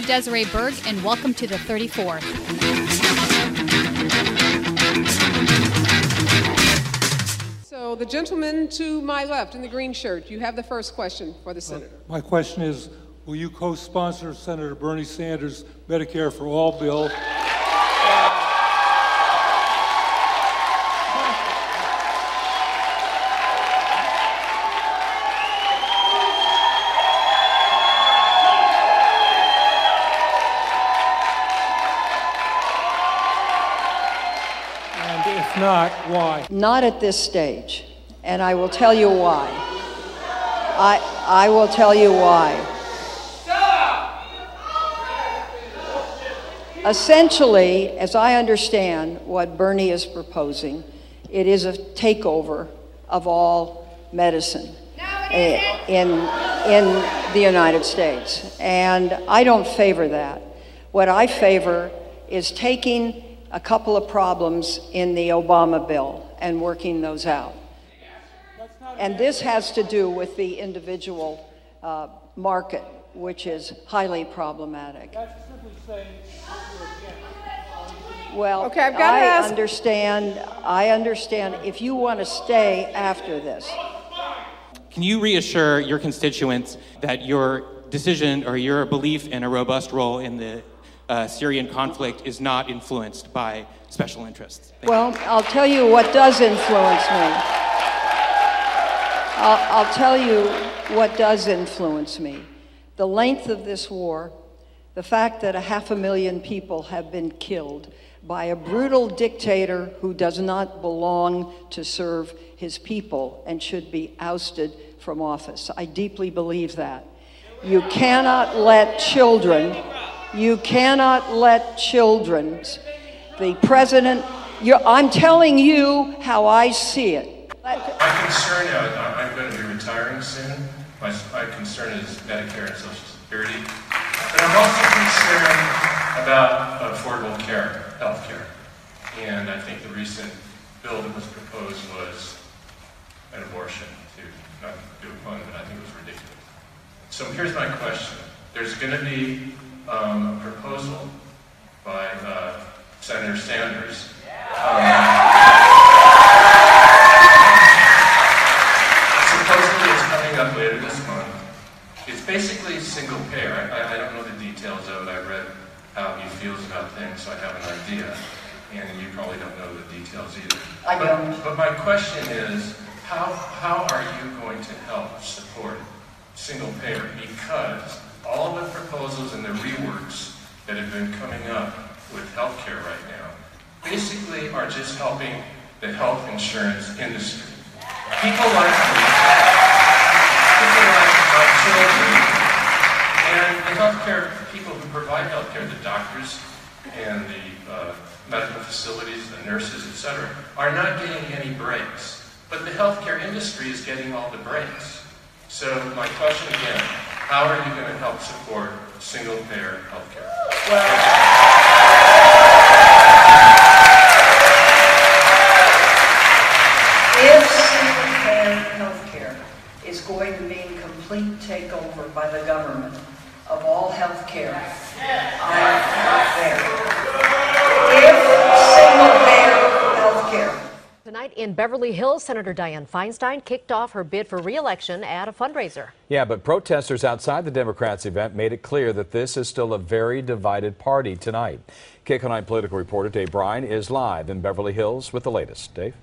Hi, Desiree Berg, and welcome to the 34th. So the gentleman to my left in the green shirt, you have the first question for the senator. My question is, will you co-sponsor Senator Bernie Sanders' Medicare for All bill? Not, why? Not at this stage, and I will tell you why. I, I will tell you why. Essentially, as I understand what Bernie is proposing, it is a takeover of all medicine in, in the United States. And I don't favor that. What I favor is taking a couple of problems in the Obama bill and working those out. And this has to do with the individual uh, market, which is highly problematic. Well, Okay, I've gotta ask- understand, I understand if you want to stay after this. Can you reassure your constituents that your decision or your belief in a robust role in the uh, Syrian conflict is not influenced by special interests? Thank you. Well, I'll tell you what does influence me. I'll, I'll tell you what does influence me. The length of this war, the fact that a half a million people have been killed by a brutal dictator who does not belong to serve his people and should be ousted from office. I deeply believe that. You cannot let children, you cannot let children, the president, I'm telling you how I see it. My concern, I'm going to be retiring soon. My, my concern is Medicare and Social Security. But I'm also concerned about affordable care, health care. And I think the recent bill that was proposed was an abortion, to not do a pun, but I think it was ridiculous. So here's my question. There's going to be um, a proposal by uh, Senator Sanders. Supposedly it's coming up later this month. It's basically single payer. I, I, don't know the details of it. I read how he feels about things, so I have an idea. And you probably don't know the details either. I But- don't. But my question is, how, how are you going to help support single payer? Because all the proposals and the reworks that have been coming up with healthcare right now basically are just helping the health insurance industry. People like me, people like my children, and the healthcare people who provide healthcare, the doctors and the uh, medical facilities, the nurses, etc., are not getting any breaks. But the healthcare industry is getting all the breaks. So my question again, how are you going to help support single-payer healthcare? If single-payer healthcare is going to mean complete takeover by the government of all healthcare, I'm not there. Tonight in Beverly Hills, Senator Dianne Feinstein kicked off her bid for re-election at a fundraiser. Yeah, but protesters outside the Democrats' event made it clear that this is still a very divided party tonight. KCAL9 political reporter Dave Bryan is live in Beverly Hills with the latest. Dave?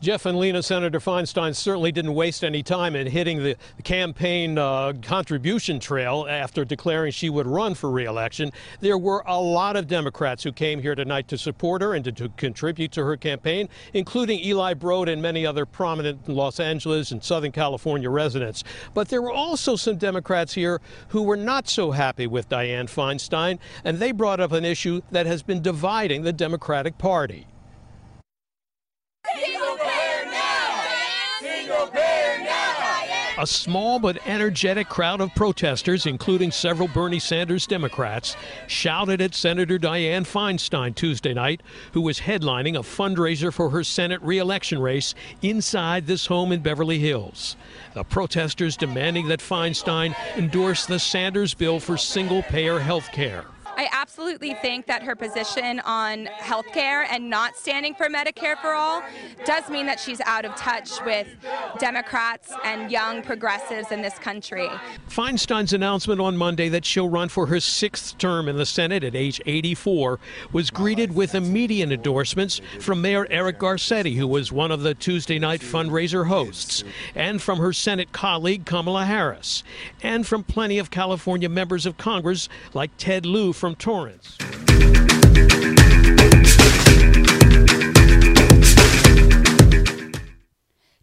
Jeff and Lena, Senator Feinstein certainly didn't waste any time in hitting the campaign uh, contribution trail after declaring she would run for reelection. There were a lot of Democrats who came here tonight to support her and to, to contribute to her campaign, including Eli Broad and many other prominent Los Angeles and Southern California residents. But there were also some Democrats here who were not so happy with Dianne Feinstein, and they brought up an issue that has been dividing the Democratic Party. Single payer now! Single payer now! A small but energetic crowd of protesters, including several Bernie Sanders Democrats, shouted at Senator Dianne Feinstein Tuesday night, who was headlining a fundraiser for her Senate reelection race inside this home in Beverly Hills. The protesters demanding that Feinstein endorse the Sanders bill for single payer health care. I absolutely think that her position on health care and not standing for Medicare for all does mean that she's out of touch with Democrats and young progressives in this country. Feinstein's announcement on Monday that she'll run for her sixth term in the Senate at age 84 was greeted with immediate endorsements from Mayor Eric Garcetti, who was one of the Tuesday night fundraiser hosts, and from her Senate colleague Kamala Harris, and from plenty of California members of Congress like Ted Lieu from from Torrance.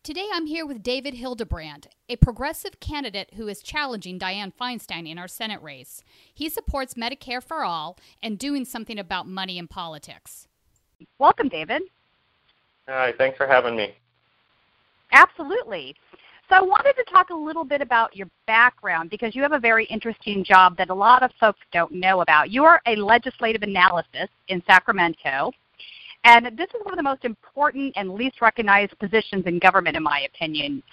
Today I'm here with David Hildebrand, a progressive candidate who is challenging Dianne Feinstein in our Senate race. He supports Medicare for all and doing something about money in politics. Welcome, David. Hi, thanks for having me. Absolutely. So I wanted to talk a little bit about your background because you have a very interesting job that a lot of folks don't know about. You are a legislative analyst in Sacramento, and this is one of the most important and least recognized positions in government, in my opinion.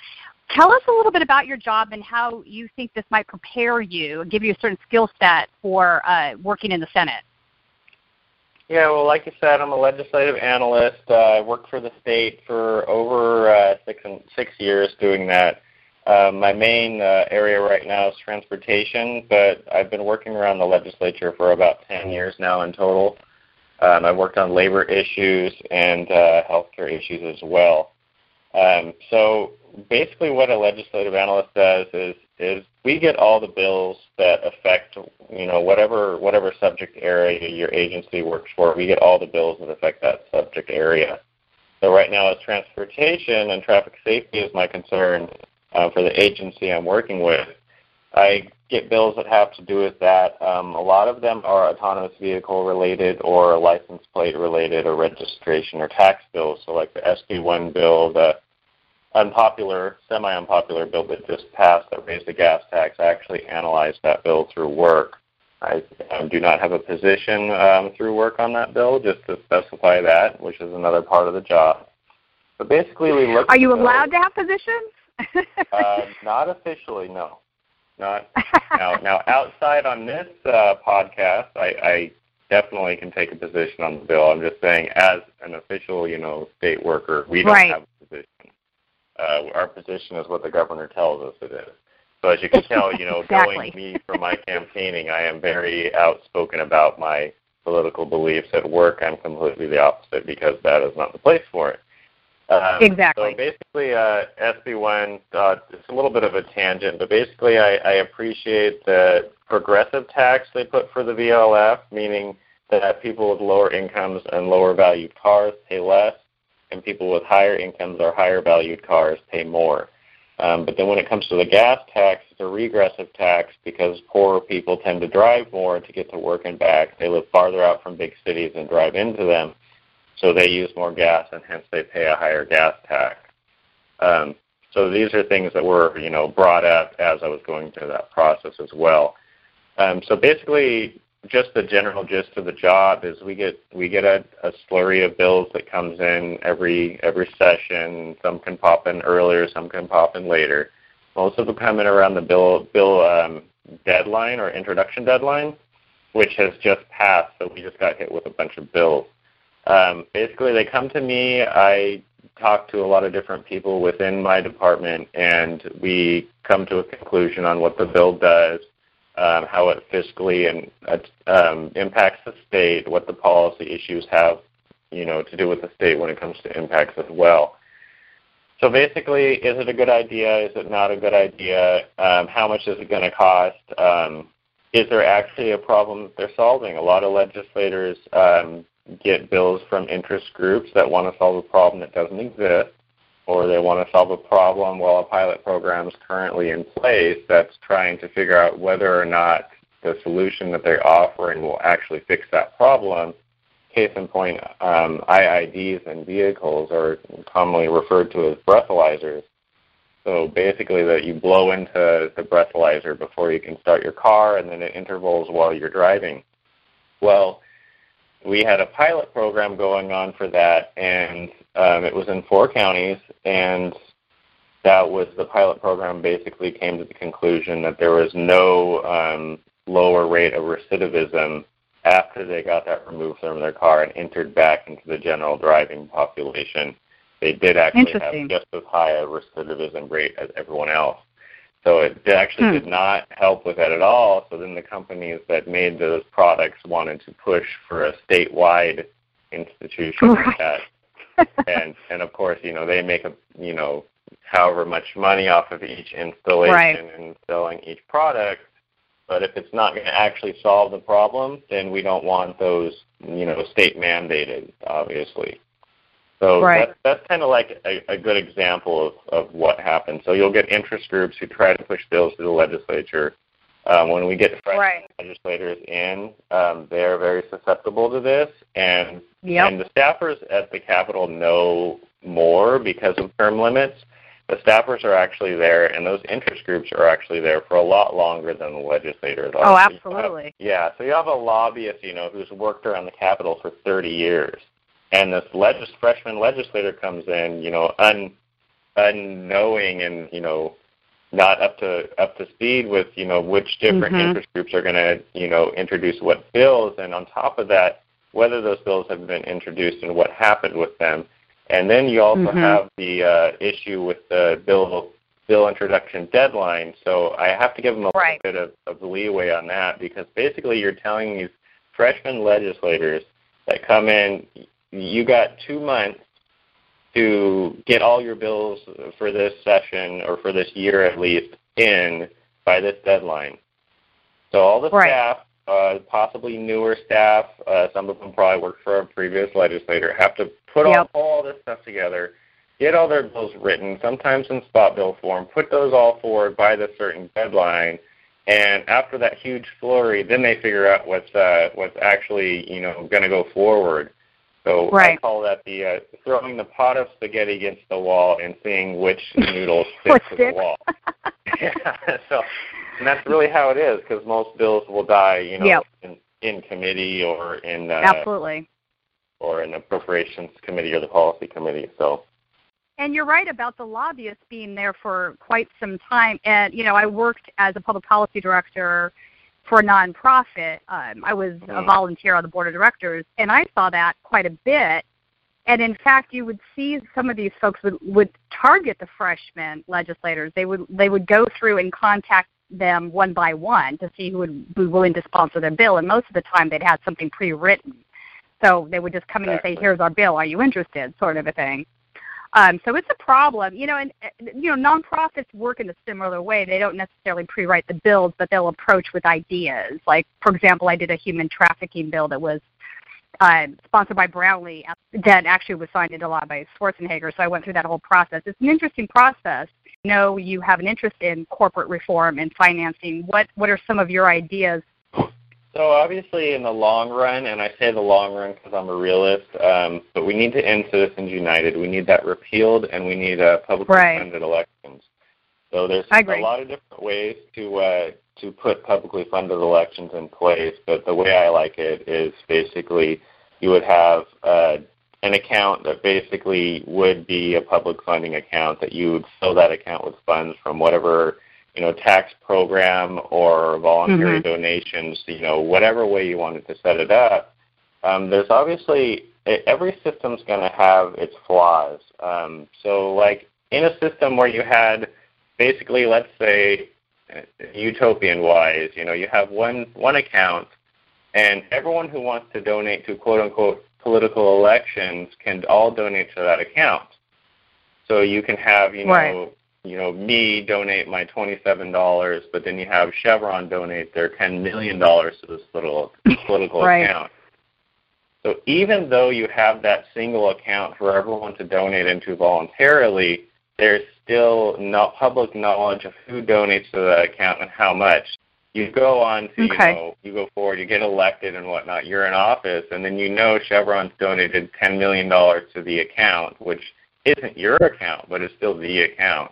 Tell us a little bit about your job and how you think this might prepare you, give you a certain skill set for uh, working in the Senate. Yeah, well, like you said, I'm a legislative analyst. Uh, I worked for the state for over uh, six and six years doing that. Uh, my main uh, area right now is transportation, but I've been working around the legislature for about 10 years now in total. Um, I've worked on labor issues and uh, healthcare issues as well. Um, so basically, what a legislative analyst does is is we get all the bills that affect you know whatever whatever subject area your agency works for. We get all the bills that affect that subject area. So right now, as transportation and traffic safety is my concern uh, for the agency I'm working with. I get bills that have to do with that. Um, a lot of them are autonomous vehicle related or license plate related or registration or tax bills. So like the SB1 bill, the unpopular, semi-unpopular bill that just passed that raised the gas tax. I actually analyzed that bill through work. I um, do not have a position um, through work on that bill, just to specify that, which is another part of the job. But basically, we look. Are you allowed to have positions? uh, not officially, no. Not now. Now, outside on this uh, podcast, I, I definitely can take a position on the bill. I'm just saying, as an official, you know, state worker, we don't right. have a position uh, our position is what the governor tells us it is. So as you can tell, you know, exactly. knowing me from my campaigning, I am very outspoken about my political beliefs. At work, I'm completely the opposite because that is not the place for it. Um, exactly. So basically, uh, SB1, uh, it's a little bit of a tangent, but basically, I, I appreciate the progressive tax they put for the VLF, meaning that people with lower incomes and lower valued cars pay less and people with higher incomes or higher valued cars pay more. Um, but then when it comes to the gas tax, it's a regressive tax because poorer people tend to drive more to get to work and back. They live farther out from big cities and drive into them, so they use more gas and hence they pay a higher gas tax. Um, so these are things that were, you know, brought up as I was going through that process as well. Um, so basically, just the general gist of the job is we get we get a, a slurry of bills that comes in every every session. Some can pop in earlier, some can pop in later. Most of them come in around the bill bill um, deadline or introduction deadline, which has just passed. So we just got hit with a bunch of bills. Um, basically, they come to me. I talk to a lot of different people within my department, and we come to a conclusion on what the bill does um, how it fiscally and um, impacts the state, what the policy issues have, you know, to do with the state when it comes to impacts as well. So basically, is it a good idea? Is it not a good idea? Um, how much is it going to cost? Um, is there actually a problem that they're solving? A lot of legislators um, get bills from interest groups that want to solve a problem that doesn't exist or they want to solve a problem while a pilot program is currently in place that's trying to figure out whether or not the solution that they're offering will actually fix that problem. Case in point, um, IIDs and vehicles are commonly referred to as breathalyzers. So basically, that you blow into the breathalyzer before you can start your car, and then at intervals while you're driving. Well, we had a pilot program going on for that, and um, it was in four counties, and that was the pilot program. Basically, came to the conclusion that there was no um, lower rate of recidivism after they got that removed from their car and entered back into the general driving population they did actually have just as high a recidivism rate as everyone else. So it actually hmm. did not help with that at all. So then the companies that made those products wanted to push for a statewide institution right. that. and and of course, you know, they make a you know, however much money off of each installation right. and selling each product. But if it's not going to actually solve the problem, then we don't want those, you know, state mandated, obviously. So right. that, that's kind of like a, a good example of, of what happens. So you'll get interest groups who try to push bills through the legislature. Um, when we get fresh right. legislators in, um, they're very susceptible to this, and yep. and the staffers at the Capitol know more because of term limits. The staffers are actually there, and those interest groups are actually there for a lot longer than the legislators are. Oh, absolutely. Have, yeah, so you have a lobbyist, you know, who's worked around the Capitol for 30 years and this legis- freshman legislator comes in, you know, un unknowing and you know not up to up to speed with you know which different mm-hmm. interest groups are going to you know introduce what bills, and on top of that, whether those bills have been introduced and what happened with them, and then you also mm-hmm. have the uh, issue with the bill bill introduction deadline. So I have to give them a right. little bit of, of leeway on that because basically you're telling these freshman legislators that come in, you got two months to get all your bills for this session or for this year at least in by this deadline. So all the right. staff, uh, possibly newer staff, uh, some of them probably worked for a previous legislator, have to put yep. all, all this stuff together, get all their bills written, sometimes in spot bill form, put those all forward by the certain deadline, and after that huge flurry, then they figure out what's uh, what's actually you know going to go forward. So right. I call that the uh, throwing the pot of spaghetti against the wall and seeing which noodle sticks to the wall. yeah, so and that's really how it is because most bills will die, you know, yep. in, in committee or in uh, absolutely or in the appropriations committee or the policy committee. So. And you're right about the lobbyists being there for quite some time. And you know, I worked as a public policy director for a nonprofit. Um, I was a mm-hmm. volunteer on the board of directors, and I saw that quite a bit. And in fact, you would see some of these folks would, would target the freshman legislators. They would they would go through and contact them one by one to see who would be willing to sponsor their bill. And most of the time, they'd had something pre-written, so they would just come in and say, "Here's our bill. Are you interested?" Sort of a thing. Um, so it's a problem, you know, and you know, nonprofits work in a similar way. They don't necessarily pre-write the bills, but they'll approach with ideas. Like, for example, I did a human trafficking bill that was uh, sponsored by Brownlee that actually was signed into law by Schwarzenegger. So I went through that whole process. It's an interesting process. You know, you have an interest in corporate reform and financing. What what are some of your ideas so obviously, in the long run, and I say the long run because I'm a realist, um, but we need to end Citizens United. We need that repealed, and we need uh, publicly right. funded elections. So there's a lot of different ways to uh, to put publicly funded elections in place. But the way I like it is basically you would have uh, an account that basically would be a public funding account that you would fill that account with funds from whatever you know, tax program or voluntary mm-hmm. donations, you know, whatever way you wanted to set it up, um, there's obviously every system's going to have its flaws. Um, so, like in a system where you had basically, let's say, utopian wise, you know, you have one one account, and everyone who wants to donate to quote unquote political elections can all donate to that account. So you can have, you know, right you know, me donate my $27, but then you have Chevron donate their $10 million to this little political right. account. So even though you have that single account for everyone to donate into voluntarily, there's still not public knowledge of who donates to that account and how much. You go on to, okay. you know, you go forward, you get elected and whatnot, you're in office, and then you know Chevron's donated $10 million to the account, which isn't your account, but it's still the account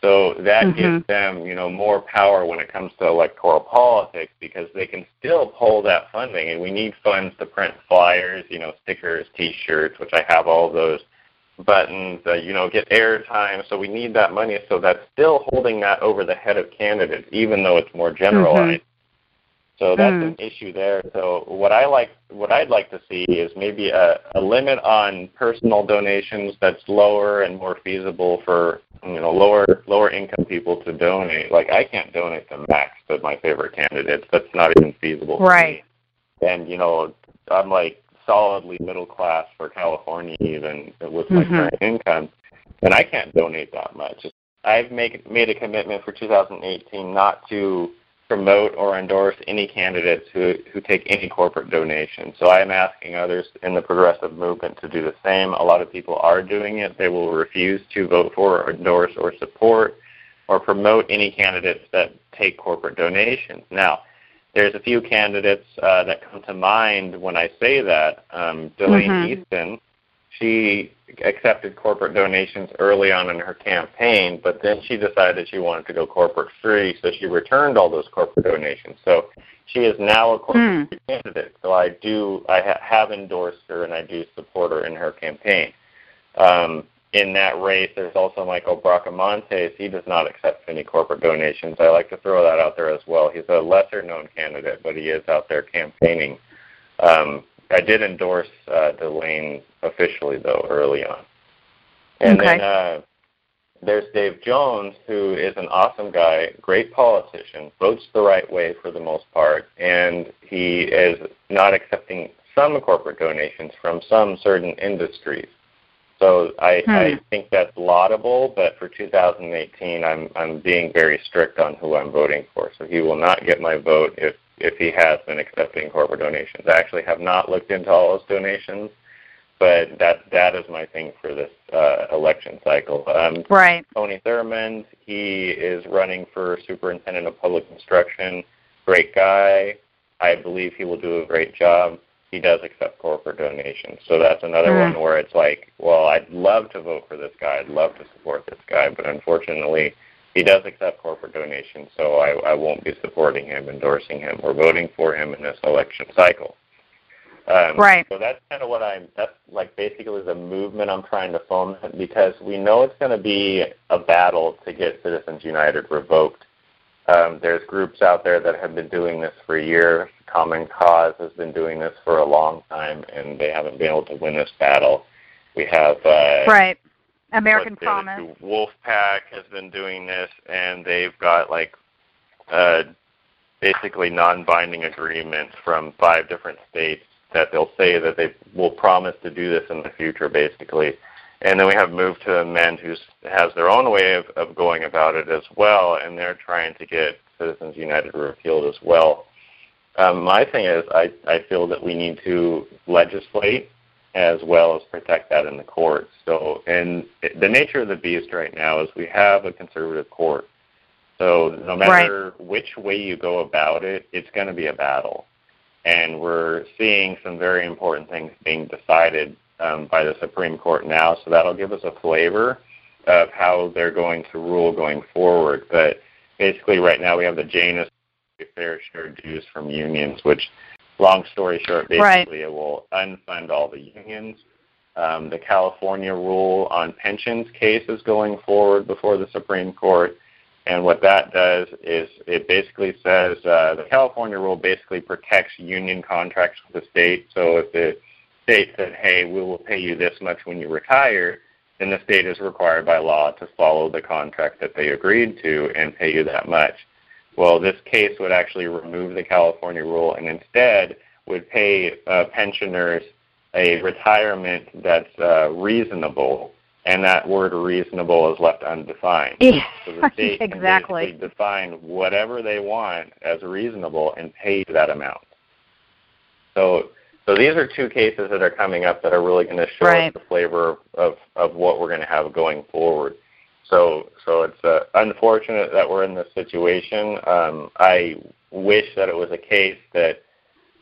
So that Mhm. gives them, you know, more power when it comes to electoral politics because they can still pull that funding. And we need funds to print flyers, you know, stickers, T-shirts, which I have all those buttons, uh, you know, get airtime. So we need that money. So that's still holding that over the head of candidates, even though it's more generalized. So that's Mm. an issue there. So what I like, what I'd like to see is maybe a, a limit on personal donations that's lower and more feasible for you know lower lower income people to donate. Like I can't donate the Max to my favorite candidates. That's not even feasible. for Right. me. And you know, I'm like solidly middle class for California even with my Mhm. current income, and I can't donate that much. I've make, made a commitment for 2018 not to promote or endorse any candidates who, who take any corporate donations. So I am asking others in the progressive movement to do the same. A lot of people are doing it. They will refuse to vote for, or endorse, or support or promote any candidates that take corporate donations. Now, there's a few candidates uh, that come to mind when I say that. Um, Delaine Mhm. Eastin, she accepted corporate donations early on in her campaign, but then she decided she wanted to go corporate free, so she returned all those corporate donations. So she is now a corporate free candidate. So I do, I ha- have endorsed her and I do support her in her campaign. Um, in that race, there's also Michael Bracamontes. He does not accept any corporate donations. I like to throw that out there as well. He's a lesser known candidate, but he is out there campaigning. Um, I did endorse uh, Delaine officially though early on. And Okay. then uh, there's Dave Jones, who is an awesome guy, great politician, votes the right way for the most part, and he is not accepting some corporate donations from some certain industries. So I, Hmm. I think that's laudable, but for 2018, I'm I'm being very strict on who I'm voting for. So he will not get my vote if if he has been accepting corporate donations. I actually have not looked into all those donations, but that that is my thing for this uh, election cycle. Um, Right. Tony Thurmond, he is running for superintendent of public instruction. Great guy. I believe he will do a great job. He does accept corporate donations. So that's another Mm. one where it's like, well, I'd love to vote for this guy. I'd love to support this guy, but unfortunately, he does accept corporate donations, so I, I won't be supporting him, endorsing him, or voting for him in this election cycle. Um, Right. So that's kind of what I'm. That's like basically the movement I'm trying to foment because we know it's going to be a battle to get Citizens United revoked. Um, there's groups out there that have been doing this for years. Common Cause has been doing this for a long time, and they haven't been able to win this battle. We have uh, Right. American other Promise. Wolf PAC has been doing this, and they've got like uh, basically non-binding agreements from five different states that they'll say that they will promise to do this in the future, basically. And then we have Move to Amend, who has their own way of, of going about it as well, and they're trying to get Citizens United repealed as well. Um, my thing is, I, I feel that we need to legislate as well as protect that in the courts. So, and the nature of the beast right now is we have a conservative court. So, no matter which way you go about it, it's going to be a battle. And we're seeing some very important things being decided um, by the Supreme Court now. So that'll give us a flavor of how they're going to rule going forward. But basically, right now we have the Janus fair share dues from unions, which, long story short, Right. basically it will unfund all the unions. Um, the California rule on pensions case is going forward before the Supreme Court. And what that does is it basically says uh, the California rule basically protects union contracts with the state. So if the state said, hey, we will pay you this much when you retire, then the state is required by law to follow the contract that they agreed to and pay you that much. Well, this case would actually remove the California rule and instead would pay uh, pensioners a retirement that's uh, reasonable, and that word reasonable is left undefined. Yeah, So the state exactly. can define whatever they want as reasonable and pay that amount. So, so these are two cases that are coming up that are really going to show Right. us the flavor of, of, of what we're going to have going forward. So, so it's uh, unfortunate that we're in this situation. Um, I wish that it was a case that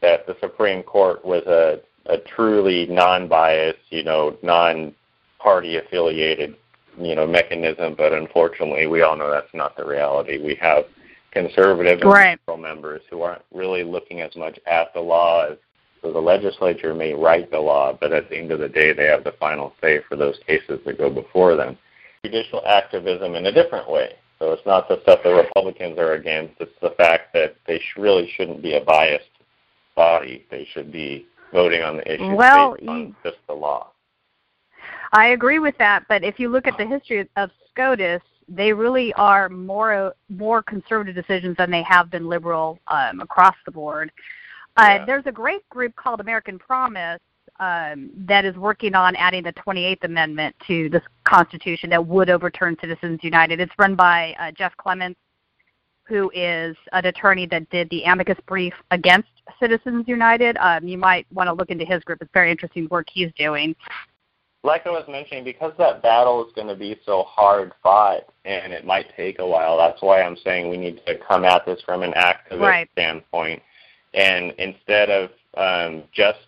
that the Supreme Court was a, a truly non-biased, you know, non-party affiliated you know mechanism, but unfortunately, we all know that's not the reality. We have conservative and Right. liberal members who aren't really looking as much at the law as so the legislature may write the law, but at the end of the day, they have the final say for those cases that go before them. Judicial activism in a different way. So it's not the stuff the Republicans are against. It's the fact that they sh- really shouldn't be a biased body. They should be voting on the issues Well, based on just the law. I agree with that, but if you look at the history of SCOTUS, they really are more more conservative decisions than they have been liberal um, across the board. Uh, There's a great group called American Promise um, that is working on adding the 28th Amendment to the Constitution that would overturn Citizens United. It's run by uh, Jeff Clements, who is an attorney that did the amicus brief against Citizens United. Um, you might want to look into his group. It's very interesting work he's doing. Like I was mentioning, because that battle is going to be so hard fought and it might take a while, that's why I'm saying we need to come at this from an activist Right. standpoint. And instead of um, just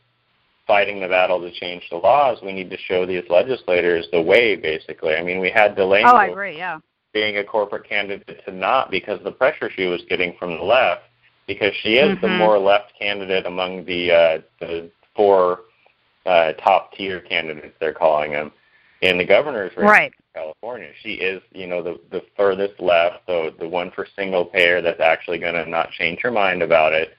fighting the battle to change the laws, we need to show these legislators the way, basically. I mean, we had Delaine Oh, I agree. Yeah. being a corporate candidate to not because the pressure she was getting from the left, because she is the Mhm. more left candidate among the uh, the four uh, top tier candidates they're calling them in the governor's race Right. in California. She is, you know, the the furthest left, so the one for single payer that's actually going to not change her mind about it.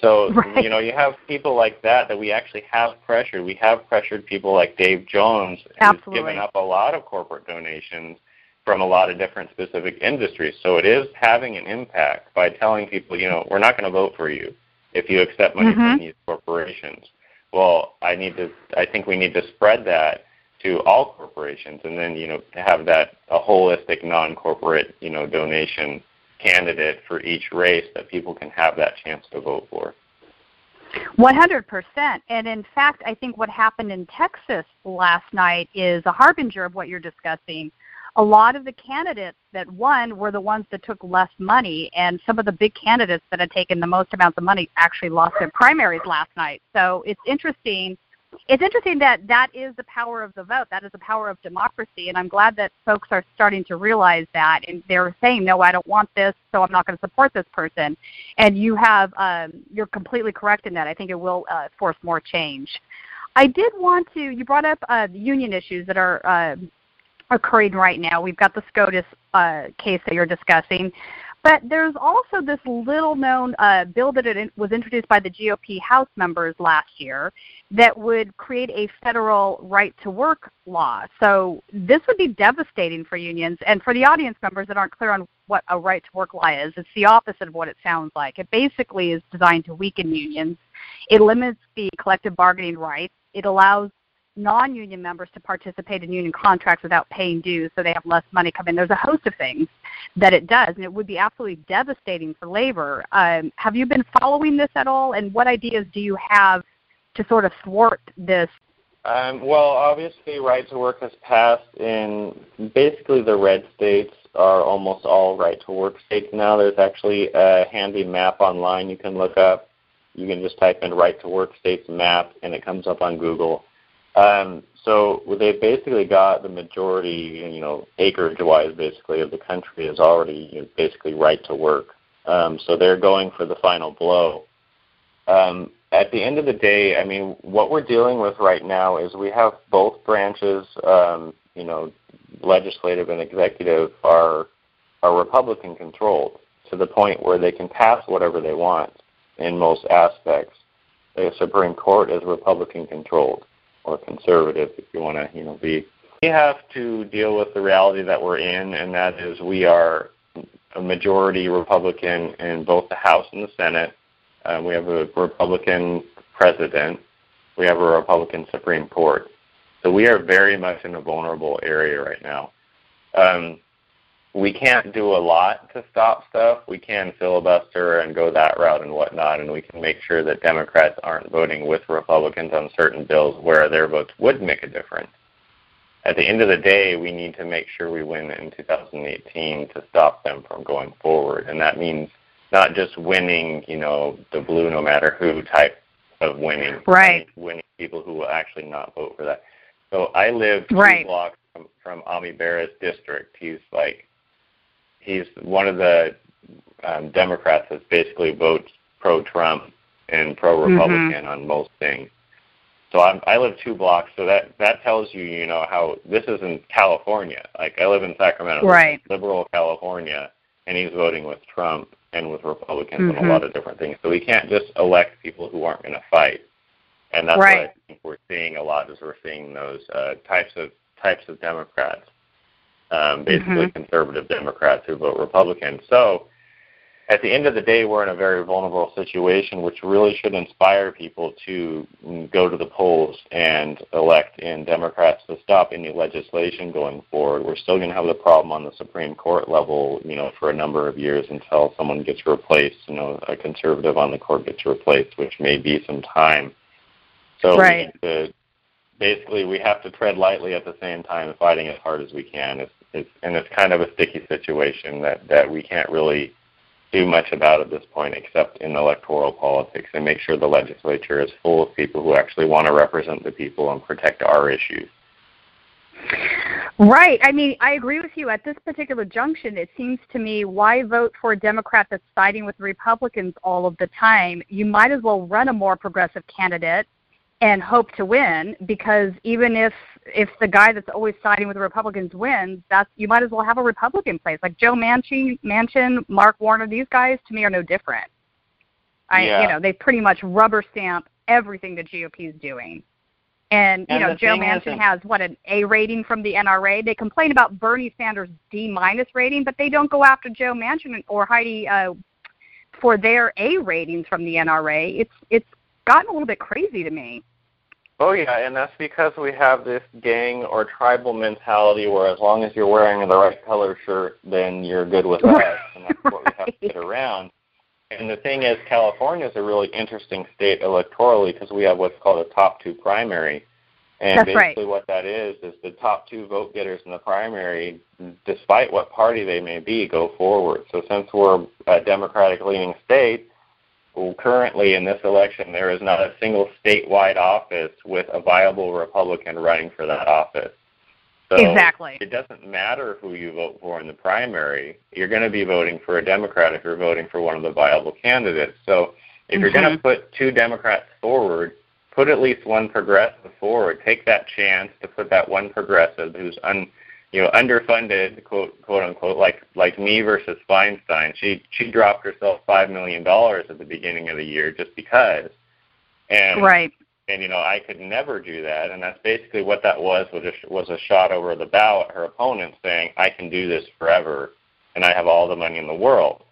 So Right. you know, you have people like that that we actually have pressured. We have pressured people like Dave Jones, who's given up a lot of corporate donations from a lot of different specific industries. So it is having an impact by telling people, you know, we're not going to vote for you if you accept money from Mhm. these corporations. Well, I need to. I think we need to spread that to all corporations, and then you know have that a holistic, non-corporate, you know, donation candidate for each race that people can have that chance to vote for. 100%. And in fact, I think what happened in Texas last night is a harbinger of what you're discussing. A lot of the candidates that won were the ones that took less money, and some of the big candidates that had taken the most amounts of money actually lost their primaries last night. So it's interesting. It's interesting that that is the power of the vote. That is the power of democracy, and I'm glad that folks are starting to realize that, and they're saying, "No, I don't want this, so I'm not going to support this person." And you have, um, you're completely correct in that. I think it will uh, force more change. I did want to. You brought up uh, union issues that are uh, occurring right now. We've got the SCOTUS uh, case that you're discussing. But there's also this little known uh, bill that was introduced by the GOP House members last year that would create a federal right to work law. So this would be devastating for unions. And for the audience members that aren't clear on what a right to work law is, it's the opposite of what it sounds like. It basically is designed to weaken unions. It limits the collective bargaining rights. It allows non-union members to participate in union contracts without paying dues so they have less money come in. There's a host of things that it does, and it would be absolutely devastating for labor. Um, have you been following this at all, and what ideas do you have to sort of thwart this? Um, well, obviously, right to work has passed in basically the red states are almost all right to work states now. There's actually a handy map online you can look up. You can just type in right to work states map, and it comes up on Google. Um, so they've basically got the majority, you know, acreage-wise, basically, of the country is already you know, basically right to work. Um, so they're going for the final blow. Um, at the end of the day, I mean, what we're dealing with right now is we have both branches, um, you know, legislative and executive, are are Republican controlled to the point where they can pass whatever they want in most aspects. The Supreme Court is Republican controlled or conservative, if you want to, you know, be. We have to deal with the reality that we're in, and that is we are a majority Republican in both the House and the Senate. Uh, we have a Republican president. We have a Republican Supreme Court. So we are very much in a vulnerable area right now. Um, we can't do a lot to stop stuff. We can filibuster and go that route and whatnot, and we can make sure that Democrats aren't voting with Republicans on certain bills where their votes would make a difference. At the end of the day, we need to make sure we win in 2018 to stop them from going forward, and that means not just winning, you know, the blue no matter who type of winning, Right. winning people who will actually not vote for that. So I live two Right. blocks from from Ami Bera's district. He's like he's one of the um, Democrats that basically votes pro-Trump and pro-Republican Mm-hmm. on most things. So I'm, I live two blocks, so that that tells you, you know, how this is in California. Like I live in Sacramento, Right. liberal California, and he's voting with Trump and with Republicans on Mhm. a lot of different things. So we can't just elect people who aren't going to fight. And that's Right. what I think we're seeing a lot is we're seeing those uh, types of types of Democrats, um, basically Mhm. conservative Democrats who vote Republican. So at the end of the day, we're in a very vulnerable situation, which really should inspire people to go to the polls and elect in Democrats to stop any legislation going forward. We're still going to have the problem on the Supreme Court level, you know, for a number of years until someone gets replaced, you know, a conservative on the court gets replaced, which may be some time. So Right. we need to, basically, we have to tread lightly at the same time, fighting as hard as we can. It's, it's, and it's kind of a sticky situation that, that we can't really do much about at this point except in electoral politics and make sure the legislature is full of people who actually want to represent the people and protect our issues. Right. I mean, I agree with you. At this particular junction, it seems to me why vote for a Democrat that's siding with Republicans all of the time? You might as well run a more progressive candidate and hope to win because even if if the guy that's always siding with the Republicans wins, that's you might as well have a Republican place. Like Joe Manchin, Manchin, Mark Warner, these guys to me are no different. I Yeah. you know, they pretty much rubber stamp everything the GOP is doing. And you know, Joe Manchin isn't- has what an A rating from the NRA. They complain about Bernie Sanders' D minus rating, but they don't go after Joe Manchin or Heidi uh, for their A ratings from the NRA. It's it's gotten a little bit crazy to me. Oh yeah, and that's because we have this gang or tribal mentality where as long as you're wearing the right color shirt, then you're good with us, and that's what we have to get around. And the thing is, California is a really interesting state electorally because we have what's called a top two primary. And That's right. basically what that is is the top two vote getters in the primary, despite what party they may be, go forward. So since we're a Democratic leaning state, currently in this election there is not a single statewide office with a viable Republican running for that office. So Exactly. It doesn't matter who you vote for in the primary. You're going to be voting for a Democrat if you're voting for one of the viable candidates. So if you're going to mm-hmm. put two Democrats forward, put at least one progressive forward. Take that chance to put that one progressive who's un, you know, underfunded, quote quote unquote, like like me versus Feinstein. She she dropped herself five million dollars at the beginning of the year just because. And Right. and you know I could never do that, and that's basically what that was was a, was a shot over the bow at her opponent, saying I can do this forever, and I have all the money in the world.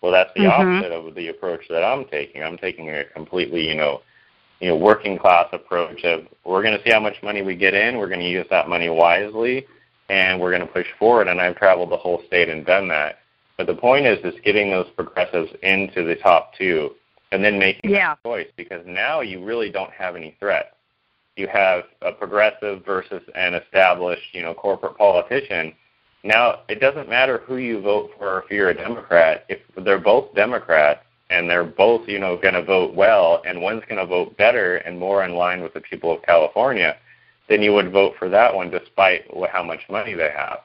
Well, that's the Mhm. opposite of the approach that I'm taking. I'm taking a completely you know you know working class approach of we're going to see how much money we get in, we're going to use that money wisely, and we're going to push forward. And I've traveled the whole state and done that. But the point is, is getting those progressives into the top two and then making Yeah. a choice because now you really don't have any threat. You have a progressive versus an established, you know, corporate politician. Now it doesn't matter who you vote for if you're a Democrat. If they're both Democrats and they're both, you know, going to vote well, and one's going to vote better and more in line with the people of California, then you would vote for that one despite how much money they have.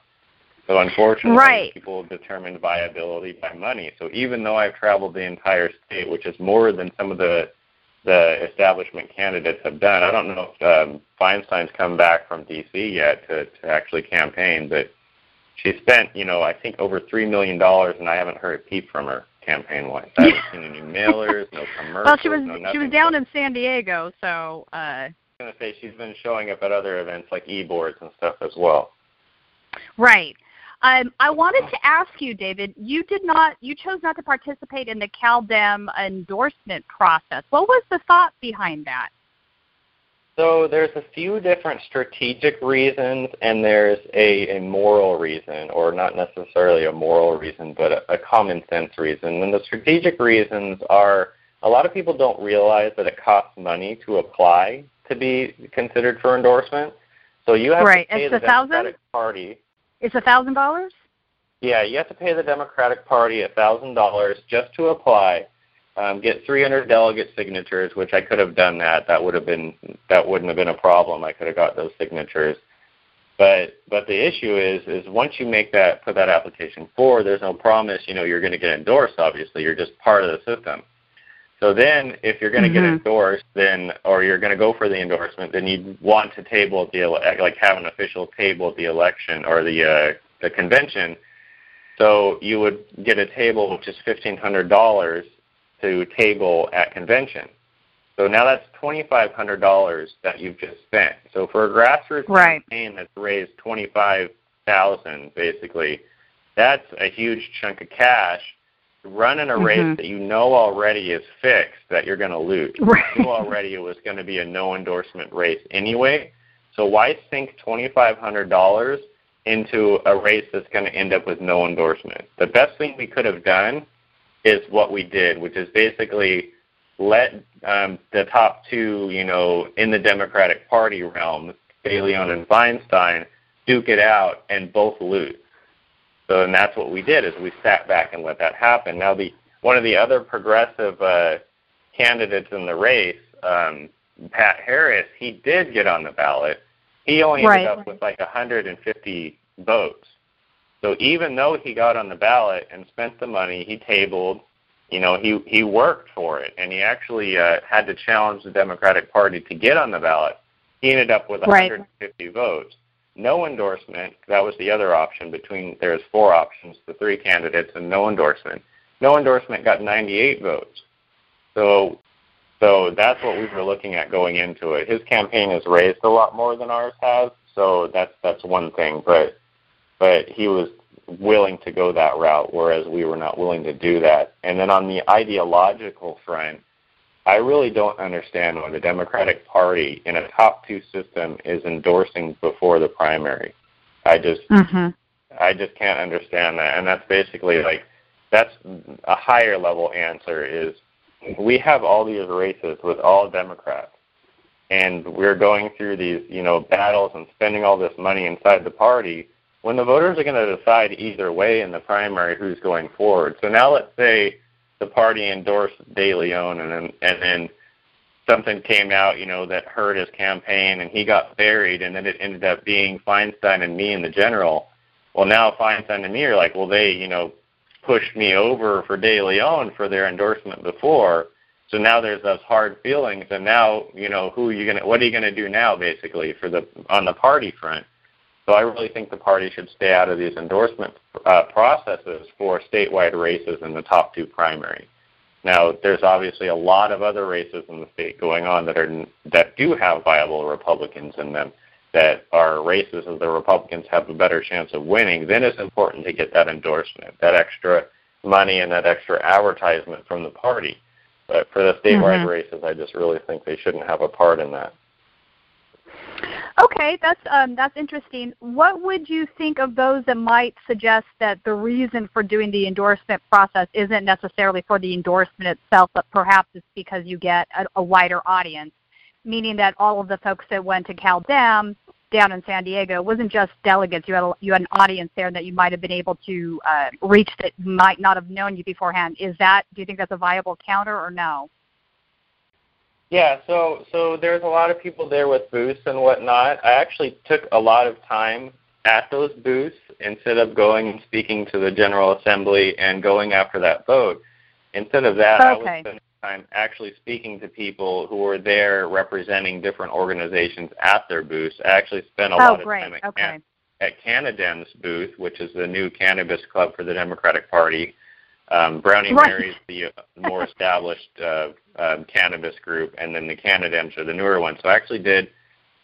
So unfortunately, Right. people determine viability by money. So even though I've traveled the entire state, which is more than some of the the establishment candidates have done, I don't know if um, Feinstein's come back from D.C. yet to, to actually campaign, but she spent, you know, I think over three million dollars, and I haven't heard a peep from her campaign wise. I haven't seen any mailers, no commercials, Well, she was no she was down in San Diego, so uh going to say she's been showing up at other events like e-boards and stuff as well. Right. Um, I wanted to ask you, David. You did not. You chose not to participate in the CalDem endorsement process. What was the thought behind that? So there's a few different strategic reasons, and there's a, a moral reason, or not necessarily a moral reason, but a, a common sense reason. And the strategic reasons are a lot of people don't realize that it costs money to apply to be considered for endorsement. So you have Right. to pay It's the thousand? Democratic Party. It's a thousand dollars. Yeah, you have to pay the Democratic Party a thousand dollars just to apply. Um, get 300 delegate signatures, which I could have done that. That would have been that wouldn't have been a problem. I could have got those signatures. But but the issue is is once you make that put that application forward, there's no promise you know you're going to get endorsed. Obviously, you're just part of the system. So then, if you're going to Mm-hmm. get endorsed, then or you're going to go for the endorsement, then you want to table the ele- like have an official table at the election or the uh, the convention. So you would get a table which is fifteen hundred dollars to table at convention. So now that's twenty five hundred dollars that you've just spent. So for a grassroots Right. campaign that's raised twenty five thousand, basically, that's a huge chunk of cash. Running a race Mhm. that you know already is fixed that you're going to lose. Right. You knew already it was going to be a no endorsement race anyway. So why sink twenty five hundred dollars into a race that's going to end up with no endorsement? The best thing we could have done is what we did, which is basically let um, the top two, you know, in the Democratic Party realm, De and Feinstein, duke it out and both lose. So, and that's what we did is we sat back and let that happen. Now, the one of the other progressive uh, candidates in the race, um, Pat Harris, he did get on the ballot. He only ended up with like 150 votes. So even though he got on the ballot and spent the money, he tabled. You know, he he worked for it, and he actually uh, had to challenge the Democratic Party to get on the ballot. He ended up with Right. 150 votes. No endorsement. That was the other option between there's four options, the three candidates, and no endorsement. No endorsement got 98 votes. So so that's what we were looking at going into it. His campaign has raised a lot more than ours has, so that's that's one thing. But but he was willing to go that route, whereas we were not willing to do that. And then on the ideological front, I really don't understand why the Democratic Party in a top two system is endorsing before the primary. I just Mm-hmm. I just can't understand that. And that's basically like that's a higher level answer is we have all these races with all Democrats and we're going through these, you know, battles and spending all this money inside the party when the voters are going to decide either way in the primary who's going forward. So now let's say the party endorsed De Leon and then and then something came out, you know, that hurt his campaign and he got buried and then it ended up being Feinstein and me and the general. Well now Feinstein and me are like, well they, you know, pushed me over for De Leon for their endorsement before. So now there's those hard feelings and now, you know, who are you gonna what are you gonna do now basically for the on the party front? So I really think the party should stay out of these endorsement uh, processes for statewide races in the top two primary. Now, there's obviously a lot of other races in the state going on that are that do have viable Republicans in them, that are races that the Republicans have a better chance of winning. Then it's important to get that endorsement, that extra money, and that extra advertisement from the party. But for the statewide Mhm. races, I just really think they shouldn't have a part in that. Okay, that's um, that's interesting. What would you think of those that might suggest that the reason for doing the endorsement process isn't necessarily for the endorsement itself, but perhaps it's because you get a, a wider audience, meaning that all of the folks that went to Cal Dem down in San Diego wasn't just delegates. You had a, you had an audience there that you might have been able to uh, reach that might not have known you beforehand. Is that do you think that's a viable counter or no? Yeah, so so there's a lot of people there with booths and whatnot. I actually took a lot of time at those booths instead of going and speaking to the General Assembly and going after that vote. Instead of that, I was Okay. spending time actually speaking to people who were there representing different organizations at their booths. I actually spent a Oh, lot of time at, Okay. Can- at Canadem's booth, which is the new cannabis club for the Democratic Party. Um, Brownie Right. Mary's the uh, more established uh, um, cannabis group, and then the Canadems are the newer ones. So I actually did,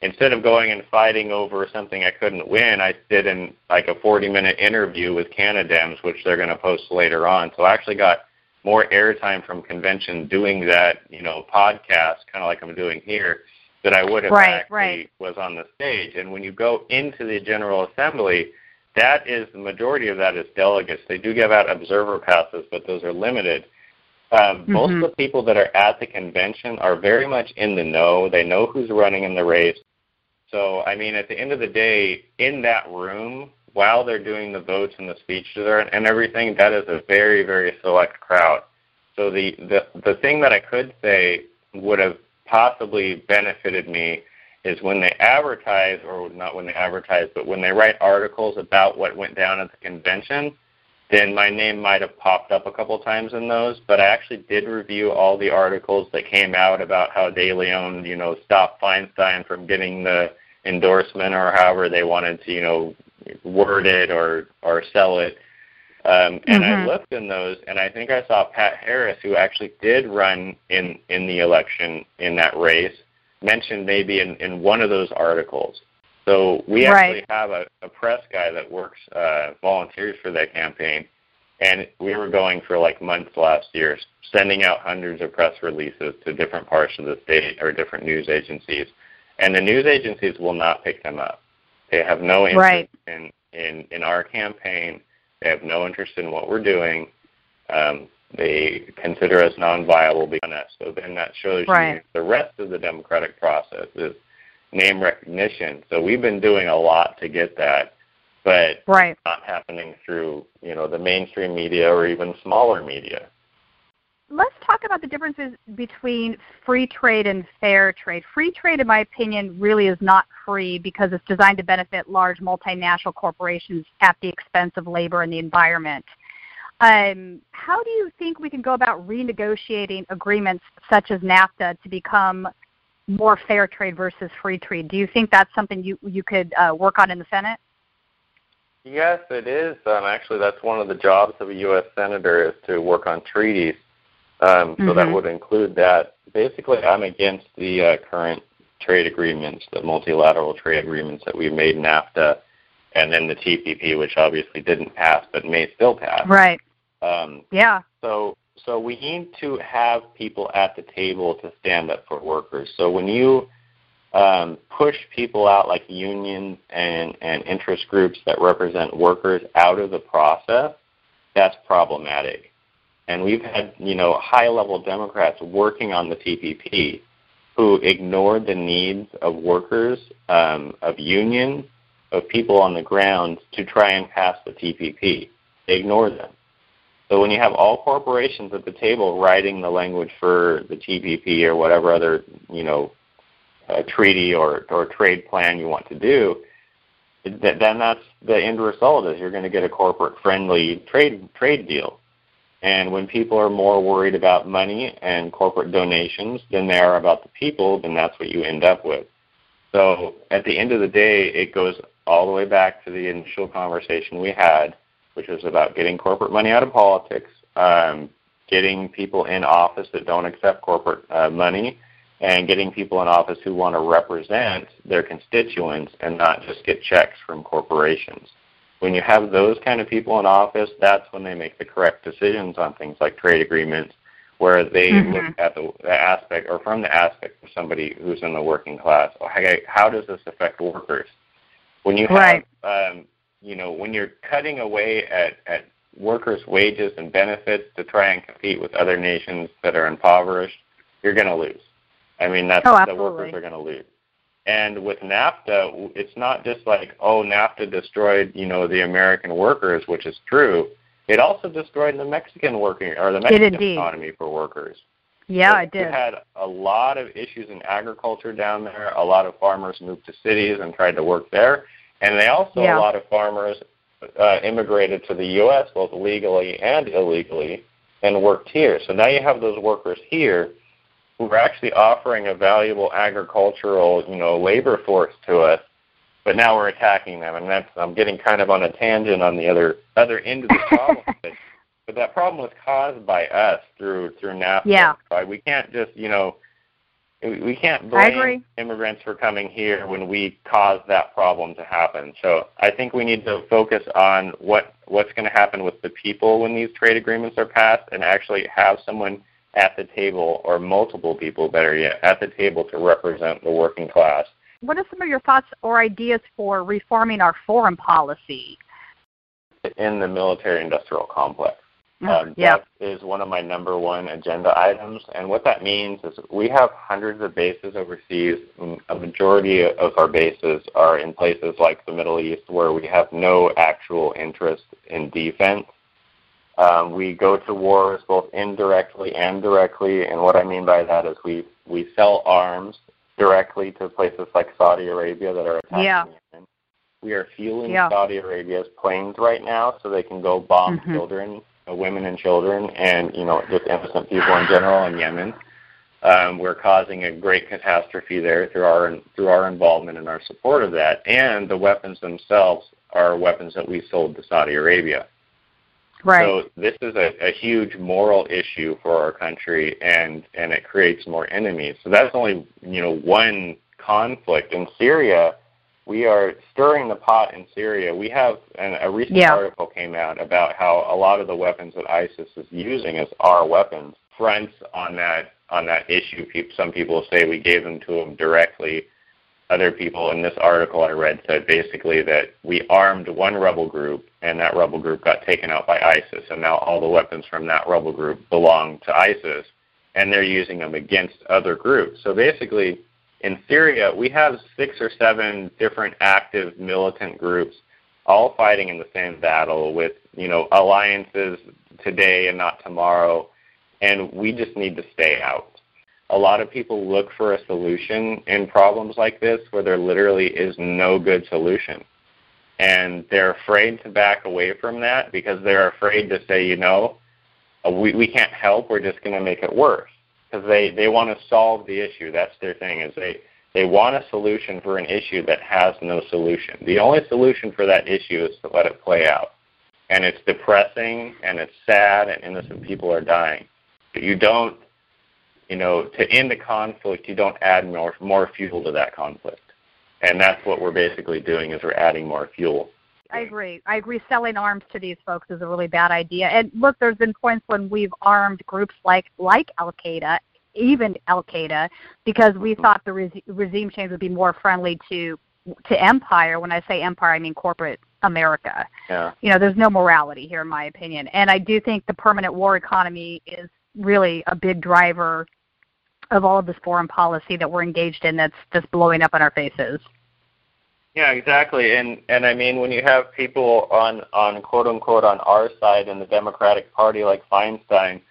instead of going and fighting over something I couldn't win, I did in like a 40-minute interview with Canadems, which they're going to post later on. So I actually got more airtime from convention doing that, you know, podcast, kind of like I'm doing here, that I would have Right, actually right. was on the stage. And when you go into the General Assembly, that is the majority of that is delegates. They do give out observer passes, but those are limited. Um, Most of the people that are at the convention are very much in the know. They know who's running in the race. So, I mean, at the end of the day, in that room, while they're doing the votes and the speeches and everything, that is a very, very select crowd. So the, the, the thing that I could say would have possibly benefited me is when they advertise, or not when they advertise, but when they write articles about what went down at the convention, then my name might have popped up a couple times in those. But I actually did review all the articles that came out about how De Leon, you know, stopped Feinstein from getting the endorsement or however they wanted to, you know, word it or or sell it. Um, and Mm-hmm. I looked in those, and I think I saw Pat Harris, who actually did run in in the election in that race, mentioned maybe in in one of those articles. So we actually Right. have a, a press guy that works uh, volunteers for that campaign, and we were going for like months last year, sending out hundreds of press releases to different parts of the state or different news agencies, and the news agencies will not pick them up. They have no interest Right. in, in in our campaign. They have no interest in what we're doing. Um, they consider us non-viable because that. So then that shows Right. you the rest of the democratic process is name recognition. So we've been doing a lot to get that, but Right. it's not happening through you know the mainstream media or even smaller media. let's talk about the differences between free trade and fair trade. Free trade, in my opinion, really is not free because it's designed to benefit large multinational corporations at the expense of labor and the environment. Um, how do you think we can go about renegotiating agreements such as NAFTA to become more fair trade versus free trade? Do you think that's something you you could uh, work on in the Senate? Yes, it is. Um, actually, that's one of the jobs of a U.S. senator is to work on treaties. Um, So that Mhm. would include that. Basically, I'm against the uh, current trade agreements, the multilateral trade agreements that we made in NAFTA, and then the TPP, which obviously didn't pass but may still pass. Right. Um, Yeah. so so we need to have people at the table to stand up for workers. So when you um, push people out like unions and, and interest groups that represent workers out of the process, that's problematic. And we've had, you know, high level Democrats working on the TPP who ignored the needs of workers, um, of unions, of people on the ground to try and pass the TPP. They ignored them. So when you have all corporations at the table writing the language for the TPP or whatever other, you know, uh, treaty or, or trade plan you want to do, th- then that's the end result is you're going to get a corporate friendly trade trade deal. And when people are more worried about money and corporate donations than they are about the people, then that's what you end up with. So at the end of the day, it goes all the way back to the initial conversation we had, which was about getting corporate money out of politics, um, getting people in office that don't accept corporate uh, money, and getting people in office who want to represent their constituents and not just get checks from corporations. When you have those kind of people in office, that's when they make the correct decisions on things like trade agreements, where they Mhm. look at the, the aspect or from the aspect of somebody who's in the working class. Okay, how does this affect workers? When you have, Right. um, you know, when you're cutting away at, at workers' wages and benefits to try and compete with other nations that are impoverished, you're going to lose. I mean, that's Oh, the workers are going to lose. And with NAFTA, it's not just like, oh, NAFTA destroyed, you know, the American workers, which is true. It also destroyed the Mexican working or the Mexican economy for workers. Yeah, I We did. had a lot of issues in agriculture down there. A lot of farmers moved to cities and tried to work there, and they also Yeah. a lot of farmers uh, immigrated to the U.S. both legally and illegally and worked here. So now you have those workers here who are actually offering a valuable agricultural, you know, labor force to us, but now we're attacking them, and that's I'm getting kind of on a tangent on the other other end of the problem. but, that problem was caused by us through through NAFTA. Yeah. Right? We can't just you know we can't blame immigrants for coming here when we caused that problem to happen. So I think we need to focus on what what's going to happen with the people when these trade agreements are passed, and actually have someone at the table or multiple people, better yet, at the table to represent the working class. What are some of your thoughts or ideas for reforming our foreign policy? in the military industrial complex. Mm, Um, yeah. That is one of my number one agenda items. And what that means is we have hundreds of bases overseas. Mm, A majority of our bases are in places like the Middle East where we have no actual interest in defense. Um, we go to wars both indirectly and directly. And what I mean by that is we, we sell arms directly to places like Saudi Arabia that are attacking Yeah. Yemen. We are fueling Yeah. Saudi Arabia's planes right now so they can go bomb Mhm. children, uh, women and children, and you know just innocent people in general in Yemen. Um, we're causing a great catastrophe there through our through our involvement and our support of that. And the weapons themselves are weapons that we sold to Saudi Arabia. Right. So this is a, a huge moral issue for our country, and and it creates more enemies. So that's only you know one conflict in Syria. We are stirring the pot in Syria. We have an, a recent Yeah. article came out about how a lot of the weapons that ISIS is using as our weapons. Fronts on that on that issue. Some people say we gave them to them directly. Other people in this article I read said basically that we armed one rebel group and that rebel group got taken out by ISIS, and now all the weapons from that rebel group belong to ISIS, and they're using them against other groups. So basically, in Syria, we have six or seven different active militant groups all fighting in the same battle with, you know, alliances today and not tomorrow, and we just need to stay out. A lot of people look for a solution in problems like this where there literally is no good solution. And they're afraid to back away from that because they're afraid to say, you know, we, we can't help, we're just going to make it worse because they they want to solve the issue. That's their thing is they they want a solution for an issue that has no solution. The only solution for that issue is to let it play out, and it's depressing and it's sad and innocent people are dying. But you don't, you know, to end the conflict, you don't add more more fuel to that conflict, and that's what we're basically doing is we're adding more fuel. I agree. I agree. Selling arms to these folks is a really bad idea. And look, there's been points when we've armed groups like like Al Qaeda, even Al Qaeda, because we mm-hmm. thought the re- regime change would be more friendly to to empire. When I say empire, I mean corporate America. Yeah. You know, there's no morality here, in my opinion. And I do think the permanent war economy is really a big driver of all of this foreign policy that we're engaged in. That's just blowing up in our faces. Yeah, exactly. And and I mean when you have people on on quote unquote on our side in the Democratic Party like Feinstein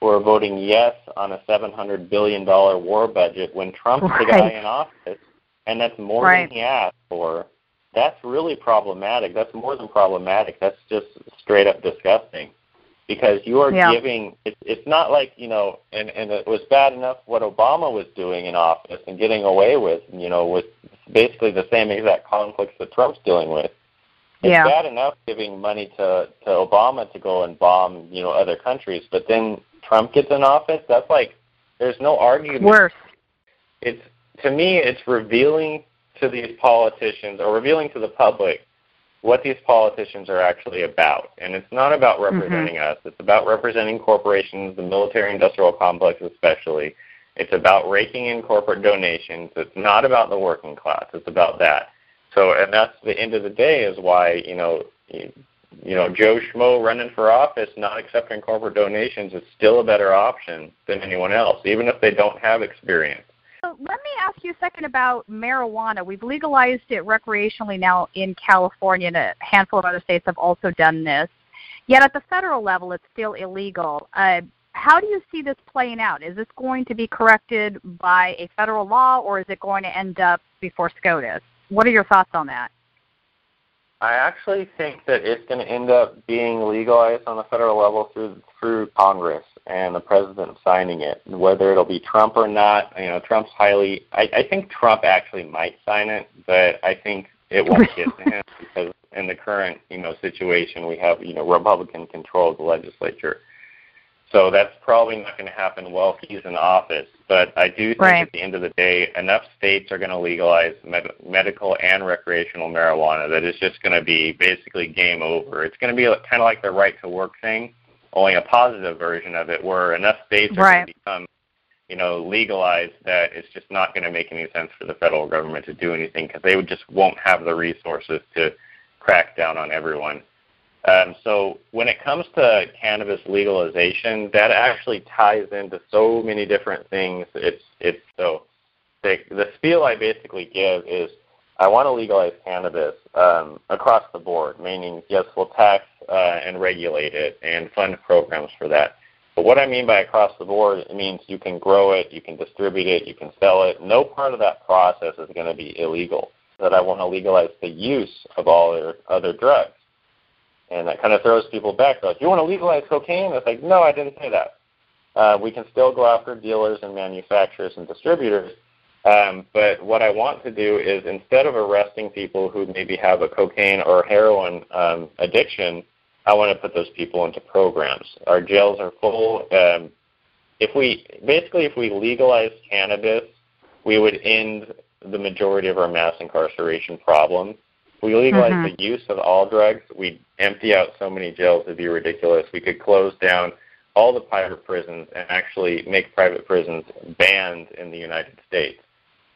who are voting yes on a seven hundred billion dollar war budget when Trump's the guy in office and that's more Right. than he asked for, that's really problematic. That's more than problematic. That's just straight up disgusting. Because you are Yeah. giving it's it's not like, you know, and, and it was bad enough what Obama was doing in office and getting away with, you know, with basically the same exact conflicts that Trump's dealing with. It's Yeah. bad enough giving money to to Obama to go and bomb, you know, other countries, but then Trump gets in office. That's like there's no argument. Worse. It's to me, it's revealing to these politicians or revealing to the public what these politicians are actually about. And it's not about mm-hmm. representing us. It's about representing corporations, the military-industrial complex especially. It's about raking in corporate donations. It's not about the working class. It's about that. So, and that's the end of the day is why you know, you, you know, Joe Schmo running for office, not accepting corporate donations is still a better option than anyone else, even if they don't have experience. Let me ask you a second about marijuana. We've legalized it recreationally now in California, and a handful of other states have also done this. Yet at the federal level, it's still illegal. Uh, how do you see this playing out? Is this going to be corrected by a federal law, or is it going to end up before SCOTUS? What are your thoughts on that? I actually think that it's going to end up being legalized on the federal level through through Congress and the president signing it. Whether it'll be Trump or not, you know, Trump's highly. I, I think Trump actually might sign it, but I think it won't get to him because in the current you know situation we have you know Republican control of the legislature. So that's probably not going to happen while he's in office. But I do think Right. at the end of the day, enough states are going to legalize med- medical and recreational marijuana that it's just going to be basically game over. It's going to be kind of like the right to work thing, only a positive version of it, where enough states are Right. going to become, you know, legalized that it's just not going to make any sense for the federal government to do anything because they would just won't have the resources to crack down on everyone. Um, so when it comes to cannabis legalization, that actually ties into so many different things. It's it's so the, the spiel I basically give is I want to legalize cannabis um, across the board, meaning yes, we'll tax uh, and regulate it and fund programs for that. But what I mean by across the board, it means you can grow it, you can distribute it, you can sell it. No part of that process is going to be illegal. That I want to legalize the use of all other, other drugs. And that kind of throws people back. They're like, you want to legalize cocaine? It's like, no, I didn't say that. Uh, we can still go after dealers and manufacturers and distributors. Um, but what I want to do is instead of arresting people who maybe have a cocaine or heroin um, addiction, I want to put those people into programs. Our jails are full. Um, if we basically if we legalize cannabis, we would end the majority of our mass incarceration problem. We legalize mm-hmm. the use of all drugs, we'd empty out so many jails it'd be ridiculous. We could close down all the private prisons and actually make private prisons banned in the United States.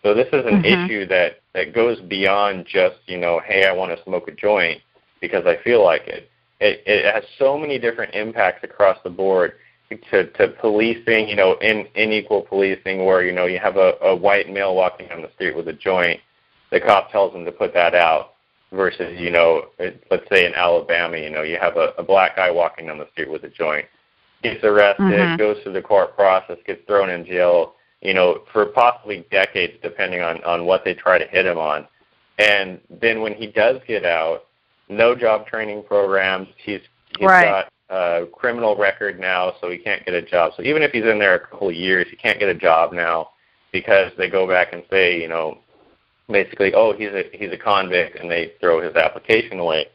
So this is an mm-hmm. issue that, that goes beyond just, you know, hey, I want to smoke a joint because I feel like it. It, it has so many different impacts across the board to, to policing, you know, in unequal policing where, you know, you have a, a white male walking on the street with a joint, the cop tells him to put that out versus, you know, let's say in Alabama, you know, you have a, a black guy walking down the street with a joint gets arrested, mm-hmm. goes through the court process, gets thrown in jail, you know, for possibly decades, depending on on what they try to hit him on. And then when he does get out, no job training programs. He's he's right. got a criminal record now, so he can't get a job. So even if he's in there a couple of years, he can't get a job now because they go back and say, you know, basically, oh, he's a he's a convict, and they throw his application away.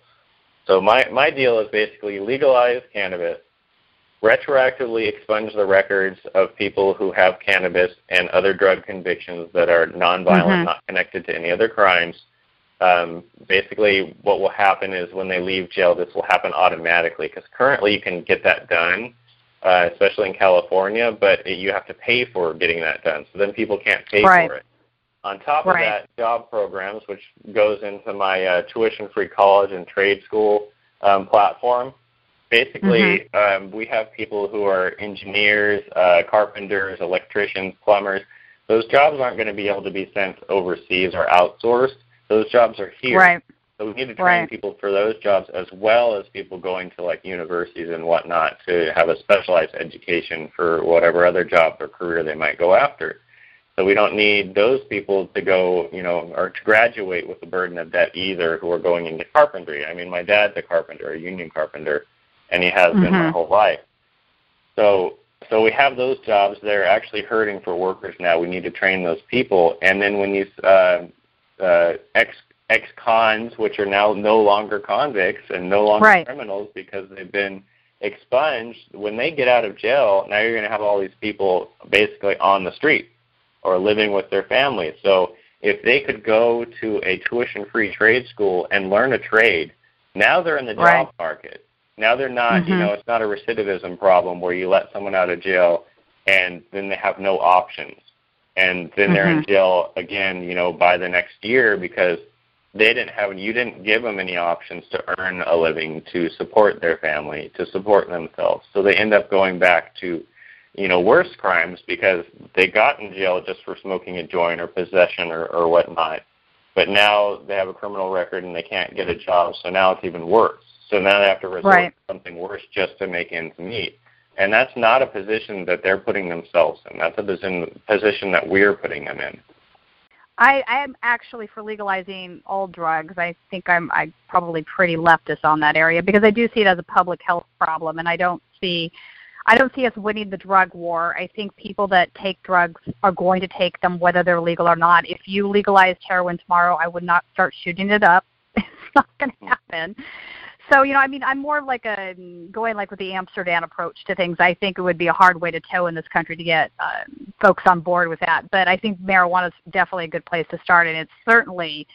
So my my deal is basically legalize cannabis, retroactively expunge the records of people who have cannabis and other drug convictions that are nonviolent, mm-hmm. not connected to any other crimes. Um, basically, what will happen is when they leave jail, this will happen automatically because currently you can get that done, uh, especially in California, but it, you have to pay for getting that done. So then people can't pay right. for it. On top right. of that, job programs, which goes into my uh, tuition-free college and trade school um, platform, Basically, mm-hmm. um, we have people who are engineers, uh, carpenters, electricians, plumbers. Those jobs aren't going to be able to be sent overseas or outsourced. Those jobs are here. Right. So we need to train right. people for those jobs as well as people going to like universities and whatnot to have a specialized education for whatever other job or career they might go after. So we don't need those people to go, you know, or to graduate with the burden of debt either who are going into carpentry. I mean, my dad's a carpenter, a union carpenter and he has mm-hmm. been my whole life. So so we have those jobs. They're actually hurting for workers now. We need to train those people. And then when these uh, uh, ex ex cons, which are now no longer convicts and no longer right. criminals because they've been expunged, when they get out of jail, now you're going to have all these people basically on the street or living with their families. So if they could go to a tuition-free trade school and learn a trade, now they're in the job right. market. Now they're not, mm-hmm. you know, it's not a recidivism problem where you let someone out of jail and then they have no options. And then mm-hmm. they're in mm-hmm. jail again, you know, by the next year because they didn't have you didn't give them any options to earn a living to support their family, to support themselves. So they end up going back to, you know, worse crimes because they got in jail just for smoking a joint or possession or, or whatnot. But now they have a criminal record and they can't get a job, so now it's even worse. So now they have to resort right. to something worse just to make ends meet. And that's not a position that they're putting themselves in. That's a position, position that we're putting them in. I, I am actually for legalizing all drugs. I think I'm I probably pretty leftist on that area because I do see it as a public health problem, and I don't see I don't see us winning the drug war. I think people that take drugs are going to take them whether they're legal or not. If you legalized heroin tomorrow, I would not start shooting it up. It's not going to happen so you know, I mean, I'm more like a going like with the Amsterdam approach to things. I think it would be a hard way to toe in this country to get uh, folks on board with that. But I think marijuana is definitely a good place to start, and it's certainly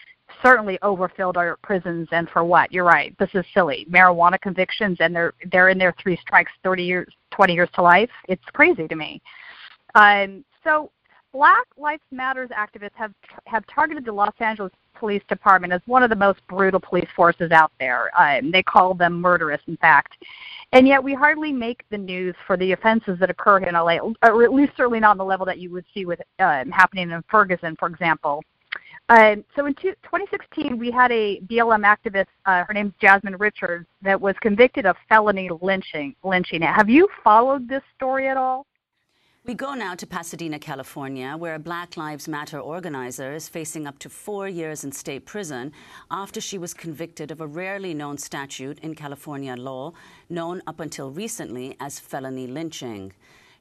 certainly overfilled our prisons. And for what? You're right. This is silly. Marijuana convictions, and they're they're in there three strikes, 30 years, 20 years to life. It's crazy to me. Um, so Black Lives Matters activists have have targeted the Los Angeles Police Department as one of the most brutal police forces out there. Um, they call them murderous, in fact. And yet we hardly make the news for the offenses that occur in LA, or at least certainly not on the level that you would see with um, happening in Ferguson, for example. Uh, so in two, 2016, we had a BLM activist, uh, her name's Jasmine Richards, that was convicted of felony lynching. Lynching. Have you followed this story at all? We go now to Pasadena, California, where a Black Lives Matter organizer is facing up to four years in state prison after she was convicted of a rarely known statute in California law known up until recently as felony lynching.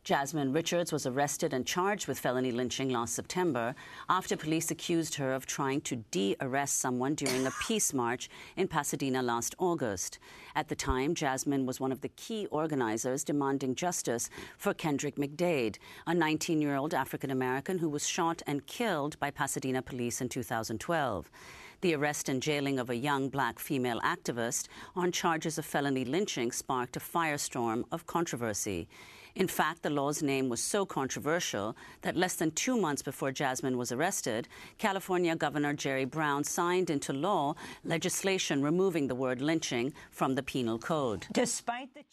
Jasmine Richards was arrested and charged with felony lynching last September after police accused her of trying to de arrest someone during a peace march in Pasadena last August. At the time, Jasmine was one of the key organizers demanding justice for Kendrick McDade, a 19 year old African American who was shot and killed by Pasadena police in 2012. The arrest and jailing of a young black female activist on charges of felony lynching sparked a firestorm of controversy. In fact, the law's name was so controversial that less than two months before Jasmine was arrested, California Governor Jerry Brown signed into law legislation removing the word lynching from the penal code. Despite the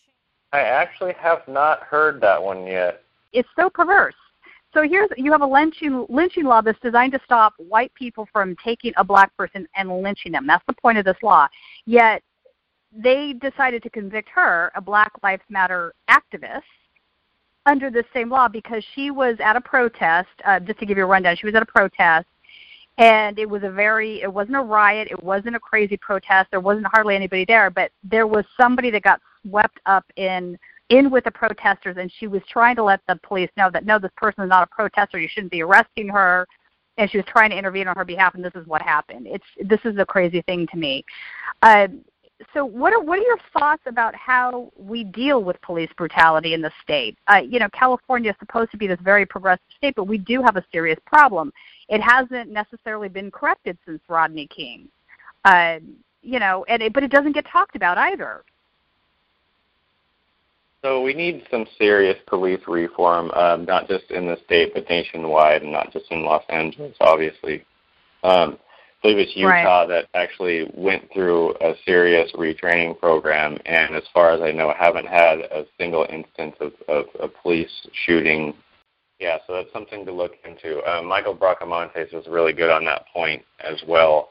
I actually have not heard that one yet. It's so perverse. So here's you have a lynching lynching law that's designed to stop white people from taking a black person and lynching them. That's the point of this law. Yet they decided to convict her, a Black Lives Matter activist, under the same law because she was at a protest. Uh, just to give you a rundown, she was at a protest, and it was a very. It wasn't a riot. It wasn't a crazy protest. There wasn't hardly anybody there, but there was somebody that got swept up in in with the protesters, and she was trying to let the police know that no, this person is not a protester. You shouldn't be arresting her. And she was trying to intervene on her behalf, and this is what happened. It's this is a crazy thing to me. Uh, so what are what are your thoughts about how we deal with police brutality in the state? Uh, you know, California is supposed to be this very progressive state, but we do have a serious problem. It hasn't necessarily been corrected since Rodney King. Uh, you know, and it, but it doesn't get talked about either. So we need some serious police reform, um, not just in the state, but nationwide, and not just in Los Angeles, obviously. Um, believe it's Utah right. that actually went through a serious retraining program, and as far as I know, haven't had a single instance of, of a police shooting. Yeah, so that's something to look into. Uh, Michael Bracamontes was really good on that point as well.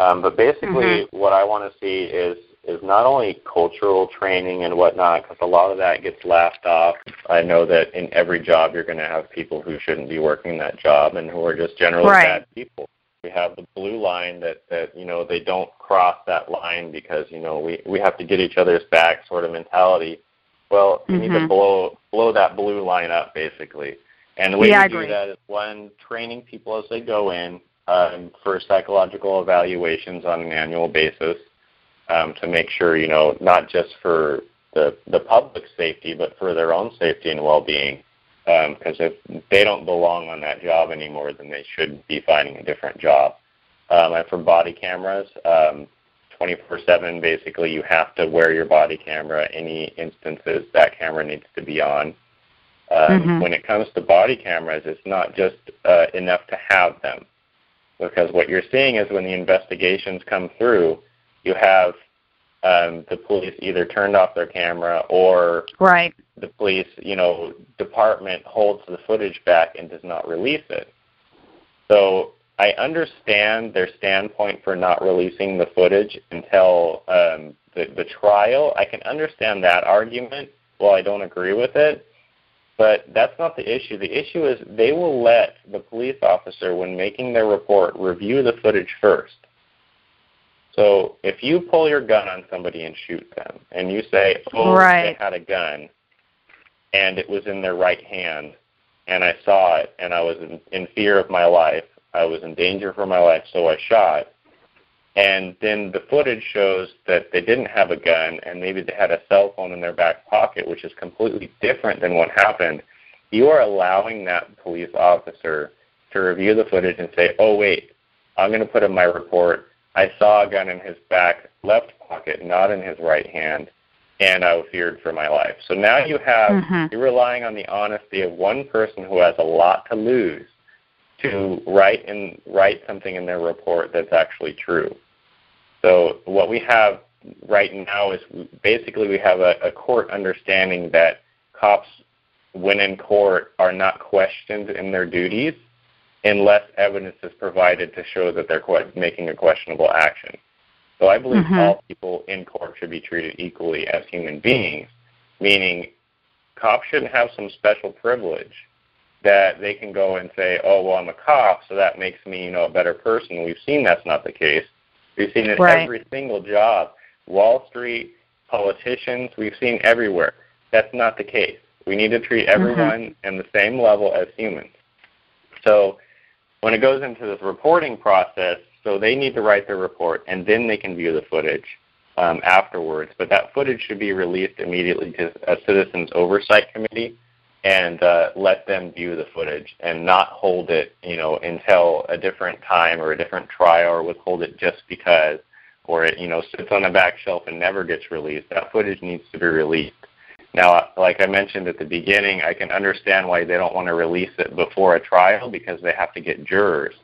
Um, but basically, mm-hmm. what I want to see is is not only cultural training and whatnot, because a lot of that gets laughed off. I know that in every job you're going to have people who shouldn't be working that job and who are just generally right. bad people we have the blue line that that you know they don't cross that line because you know we we have to get each other's back sort of mentality. Well, you mm-hmm. need to mm-hmm. blow blow that blue line up basically. And the way yeah, you do that is one training people as they go in um, for psychological evaluations on an annual basis um, to make sure you know not just for the the public safety but for their own safety and well-being because um, if they don't belong on that job anymore, then they should be finding a different job. Um, and for body cameras, um, 24/7, basically, you have to wear your body camera. Any instances that camera needs to be on. Um, mm-hmm. When it comes to body cameras, it's not just uh, enough to have them, because what you're seeing is when the investigations come through, you have um, the police either turned off their camera or right. the police, you know, department holds the footage back and does not release it. So I understand their standpoint for not releasing the footage until um, the, the trial. I can understand that argument. Well, I don't agree with it. But that's not the issue. The issue is they will let the police officer, when making their report, review the footage first. So if you pull your gun on somebody and shoot them, and you say, "Oh, right. they had a gun, and it was in their right hand, and I saw it, and I was in, in fear of my life, I was in danger for my life, so I shot," and then the footage shows that they didn't have a gun, and maybe they had a cell phone in their back pocket, which is completely different than what happened. You are allowing that police officer to review the footage and say, "Oh, wait, I'm going to put in my report." I saw a gun in his back left pocket, not in his right hand, and I feared for my life. So now you have mm-hmm. you're relying on the honesty of one person who has a lot to lose to write and write something in their report that's actually true. So what we have right now is basically we have a, a court understanding that cops, when in court, are not questioned in their duties unless evidence is provided to show that they're making a questionable action. So I believe Mhm. all people in court should be treated equally as human beings, meaning cops shouldn't have some special privilege that they can go and say, "Oh, well, I'm a cop, so that makes me, you know, a better person." We've seen that's not the case. We've seen it Right. every single job, Wall Street, politicians. We've seen everywhere. That's not the case. We need to treat everyone in the same level as humans. So when it goes into this reporting process, so they need to write their report and then they can view the footage um, afterwards. But that footage should be released immediately to a citizens oversight committee and uh, let them view the footage and not hold it, you know, until a different time or a different trial or withhold it just because or it, you know, sits on a back shelf and never gets released. That footage needs to be released. Now, like I mentioned at the beginning, I can understand why they don't want to release it before a trial because they have to get jurors.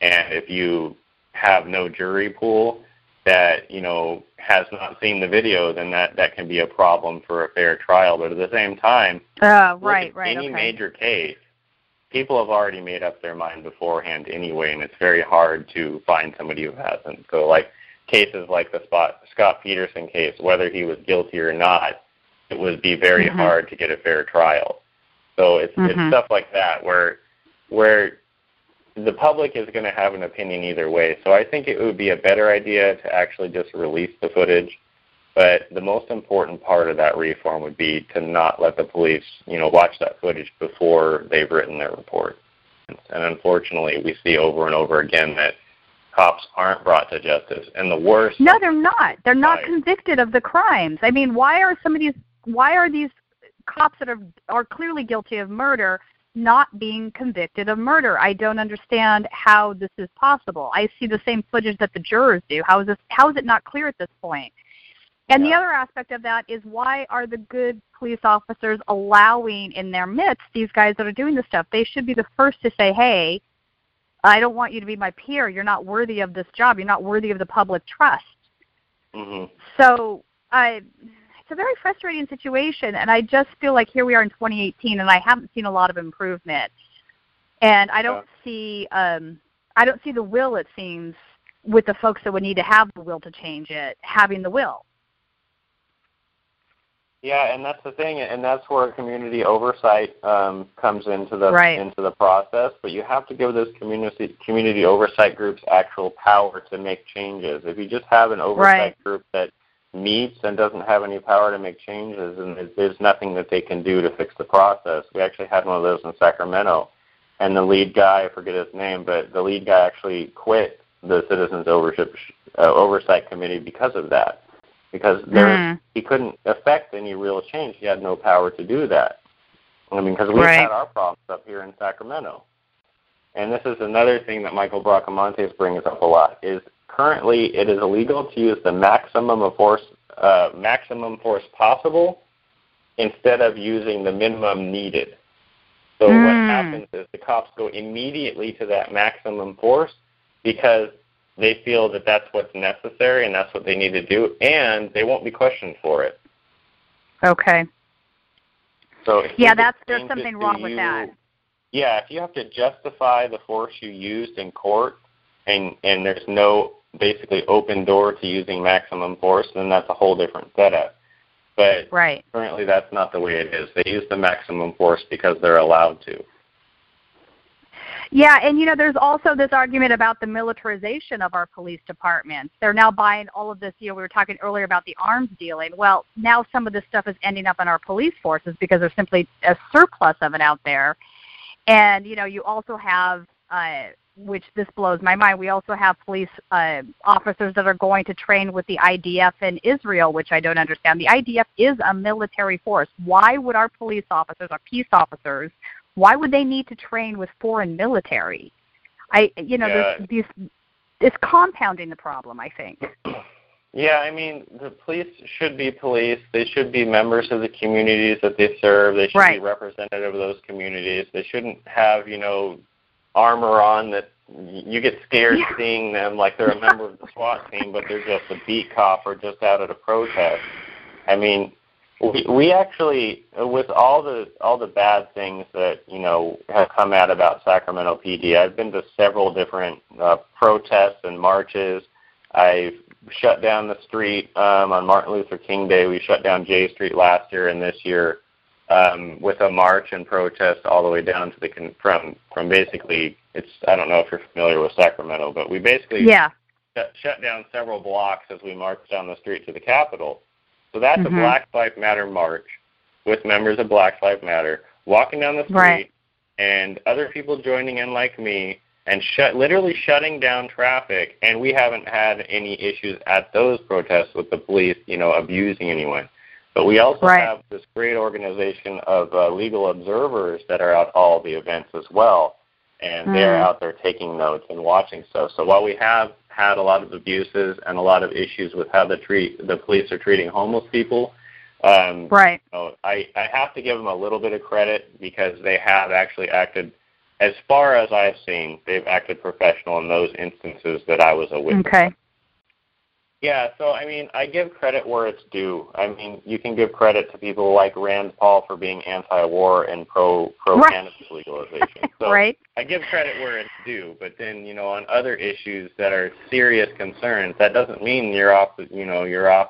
And if you have no jury pool that, you know, has not seen the video, then that, that can be a problem for a fair trial. But at the same time, Uh, right, right, any okay. major case, people have already made up their mind beforehand anyway, and it's very hard to find somebody who hasn't. So, like cases like the Scott Peterson case, whether he was guilty or not, it would be very Mhm. hard to get a fair trial. So it's Mhm. it's stuff like that where where the public is going to have an opinion either way. So I think it would be a better idea to actually just release the footage. But the most important part of that reform would be to not let the police, you know, watch that footage before they've written their report. And unfortunately, we see over and over again that cops aren't brought to justice. And the worst No, they're not. They're not Right. convicted of the crimes. I mean, why are some of these why are these cops that are are clearly guilty of murder not being convicted of murder? I don't understand how this is possible. I see the same footage that the jurors do. How is this how is it not clear at this point? And the other aspect of that is why are the good police officers allowing in their midst these guys that are doing this stuff? They should be the first to say, "Hey, I don't want you to be my peer. You're not worthy of this job. You're not worthy of the public trust." hmm So I, it's a very frustrating situation, and I just feel like here we are in 2018, and I haven't seen a lot of improvement, and I don't see, um, I don't see the will. It seems with the folks that would need to have the will to change it, having the will. Yeah, and that's the thing, and that's where community oversight um, comes into the Right. into the process. But you have to give those community community oversight groups actual power to make changes. If you just have an oversight Right. group that meets and doesn't have any power to make changes, and there's- nothing that they can do to fix the process. We actually had one of those in Sacramento, and the lead guy, I forget his name, but the lead guy actually quit the Citizens Overship, uh, Oversight Committee because of that because there Mm. he couldn't affect any real change. He had no power to do that. I mean, because we've Right. had our problems up here in Sacramento, and this is another thing that Michael Bracamontes brings up a lot. Is currently it is illegal to use the maximum of force, uh, maximum force possible, instead of using the minimum needed. So what Mm. happens is the cops go immediately to that maximum force because they feel that that's what's necessary and that's what they need to do, and they won't be questioned for it. Okay. So Yeah, that's there's something wrong with that. Yeah, if you have to justify the force you used in court, and and there's no basically open door to using maximum force, then that's a whole different setup. But Right. currently, that's not the way it is. They use the maximum force because they're allowed to. Yeah, and you know, there's also this argument about the militarization of our police departments. They're now buying all of this. You know, we were talking earlier about the arms dealing. Well, now some of this stuff is ending up in our police forces because there's simply a surplus of it out there. And you know, you also have, uh, which this blows my mind. We also have police uh, officers that are going to train with the IDF in Israel, which I don't understand. The IDF is a military force. Why would our police officers, our peace officers, why would they need to train with foreign military? I, you know, Yeah. this, these, it's compounding the problem. I think. Yeah, I mean, the police should be police. They should be members of the communities that they serve. They should Right. be representative of those communities. They shouldn't have, you know, armor on that you get scared Yeah. seeing them like they're a member of the SWAT team, but they're just a beat cop or just out at a protest. I mean, We, we actually, with all the all the bad things that you know have come out about Sacramento PD, I've been to several different uh, protests and marches. I've shut down the street um, on Martin Luther King Day. We shut down J Street last year, and this year um, with a march and protest all the way down to the con- from from basically it's I don't know if you're familiar with Sacramento, but we basically Yeah. shut, shut down several blocks as we marched down the street to the Capitol. So that's Mhm. a Black Lives Matter march with members of Black Lives Matter walking down the street Right. and other people joining in like me and shut literally shutting down traffic and we haven't had any issues at those protests with the police, you know, abusing anyone. But we also Right. have this great organization of uh, legal observers that are at all the events as well, and they're Mm. out there taking notes and watching stuff. So while we have had a lot of abuses and a lot of issues with how the treat the police are treating homeless people, um, Right. you know, I I have to give them a little bit of credit because they have actually acted. As far as I've seen, they've acted professional in those instances that I was a witness. Okay. Yeah, so I mean, I give credit where it's due. I mean, you can give credit to people like Rand Paul for being anti-war and pro pro Right. cannabis legalization. So Right. I give credit where it's due, but then you know, on other issues that are serious concerns, that doesn't mean you're off. the- You know, you're off.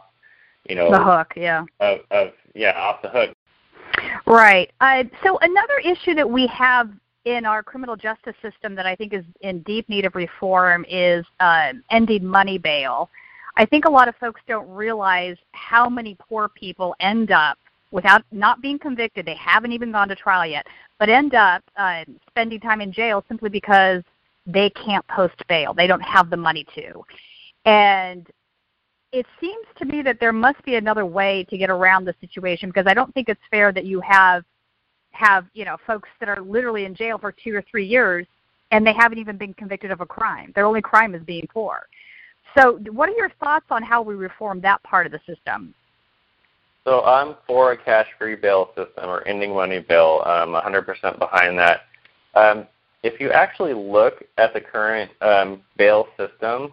You know, The hook, yeah. Of, of yeah, off the hook. Right. Uh, so another issue that we have in our criminal justice system that I think is in deep need of reform is uh, ending money bail. I think a lot of folks don't realize how many poor people end up without not being convicted. They haven't even gone to trial yet, but end up uh, spending time in jail simply because they can't post bail. They don't have the money to. And it seems to me that there must be another way to get around the situation because I don't think it's fair that you have have you know folks that are literally in jail for two or three years and they haven't even been convicted of a crime. Their only crime is being poor. So, what are your thoughts on how we reform that part of the system? So I'm for a cash-free bail system or ending money bail. I'm 100% behind that. Um, if you actually look at the current um, bail system,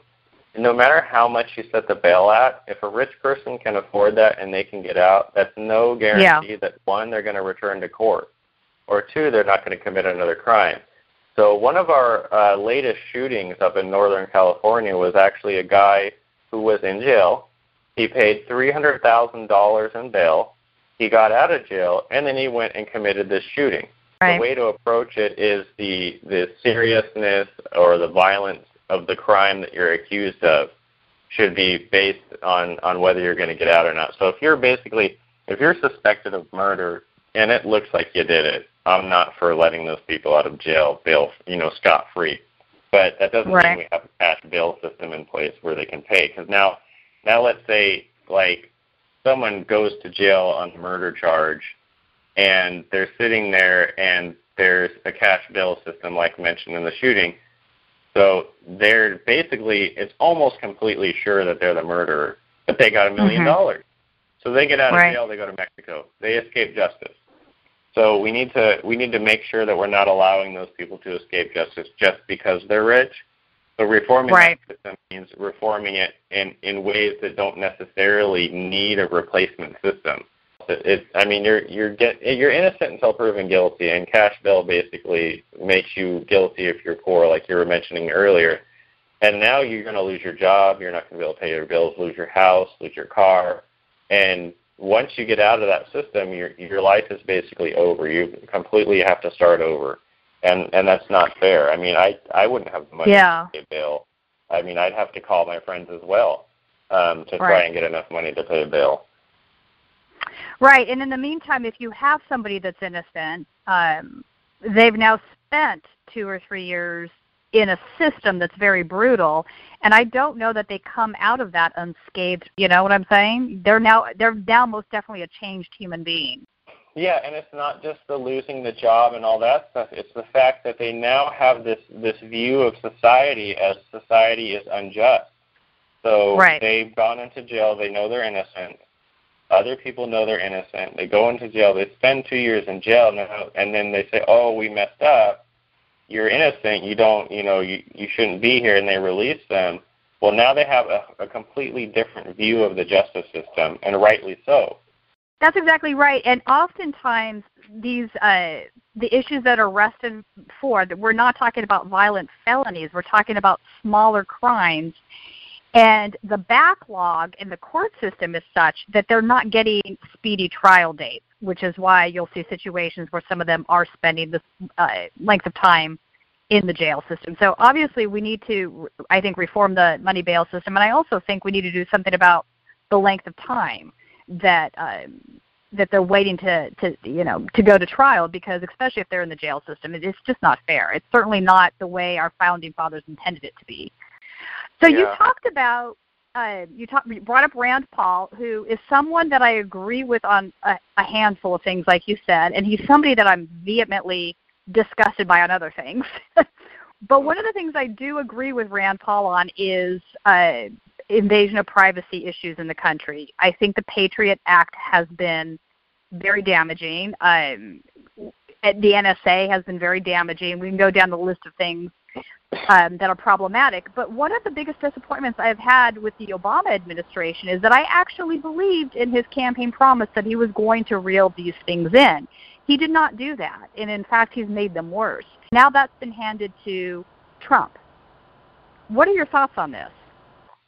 no matter how much you set the bail at, if a rich person can afford that and they can get out, that's no guarantee that one, they're going to return to court, or two, they're not going to commit another crime. So one of our uh, latest shootings up in Northern California was actually a guy who was in jail. He paid three hundred thousand dollars in bail. He got out of jail, and then he went and committed this shooting. Right. The way to approach it is the the seriousness or the violence of the crime that you're accused of should be based on on whether you're going to get out or not. So if you're basically if you're suspected of murder and it looks like you did it, I'm not for letting those people out of jail bail, you know, scot free. But that doesn't Right. mean we have a cash bail system in place where they can pay. Because now, now let's say like someone goes to jail on a murder charge, and they're sitting there, and there's a cash bail system like mentioned in the shooting. So they're basically it's almost completely sure that they're the murderer, but they got a million Mhm. dollars. So they get out of Right. jail, they go to Mexico. They escape justice. So we need to we need to make sure that we're not allowing those people to escape justice just because they're rich. So reforming Right. that system means reforming it in in ways that don't necessarily need a replacement system. It, it I mean you're you're get you're innocent until proven guilty, and cash bail basically makes you guilty if you're poor, like you were mentioning earlier. And now you're going to lose your job. You're not going to be able to pay your bills, lose your house, lose your car, and once you get out of that system, your your life is basically over. You completely have to start over, and and that's not fair. I mean, I I wouldn't have the money Yeah. to pay bail. I mean, I'd have to call my friends as well um, to try and get enough money to pay bail. Right. Right, and in the meantime, if you have somebody that's innocent, um, they've now spent two or three years in a system that's very brutal, and I don't know that they come out of that unscathed. You know what I'm saying? They're now they're now most definitely a changed human being. Yeah, and it's not just the losing the job and all that stuff. It's the fact that they now have this this view of society as society is unjust. So Right. they've gone into jail. They know they're innocent. Other people know they're innocent. They go into jail. They spend two years in jail now, and then they say, "Oh, we messed up. You're innocent. You don't. You know, you you shouldn't be here." And they release them. Well, now they have a, a completely different view of the justice system, and rightly so. That's exactly right. And oftentimes these uh, the issues that are arrested for we're not talking about violent felonies. We're talking about smaller crimes. And the backlog in the court system is such that they're not getting speedy trial dates, which is why you'll see situations where some of them are spending this uh, length of time in the jail system. So obviously we need to, I think, reform the money bail system. And I also think we need to do something about the length of time that um, that they're waiting to to you know to go to trial because especially if they're in the jail system, it's just not fair. It's certainly not the way our founding fathers intended it to be. So Yeah. you talked about uh, you talked you brought up Rand Paul, who is someone that I agree with on a, a handful of things, like you said, and he's somebody that I'm vehemently disgusted by on other things. but one of the things I do agree with Rand Paul on is uh, invasion of privacy issues in the country. I think the Patriot Act has been very damaging. Um, the NSA has been very damaging. We can go down the list of things um, that are problematic. But one of the biggest disappointments I've had with the Obama administration is that I actually believed in his campaign promise that he was going to reel these things in. He did not do that, and in fact, he's made them worse. Now that's been handed to Trump. What are your thoughts on this?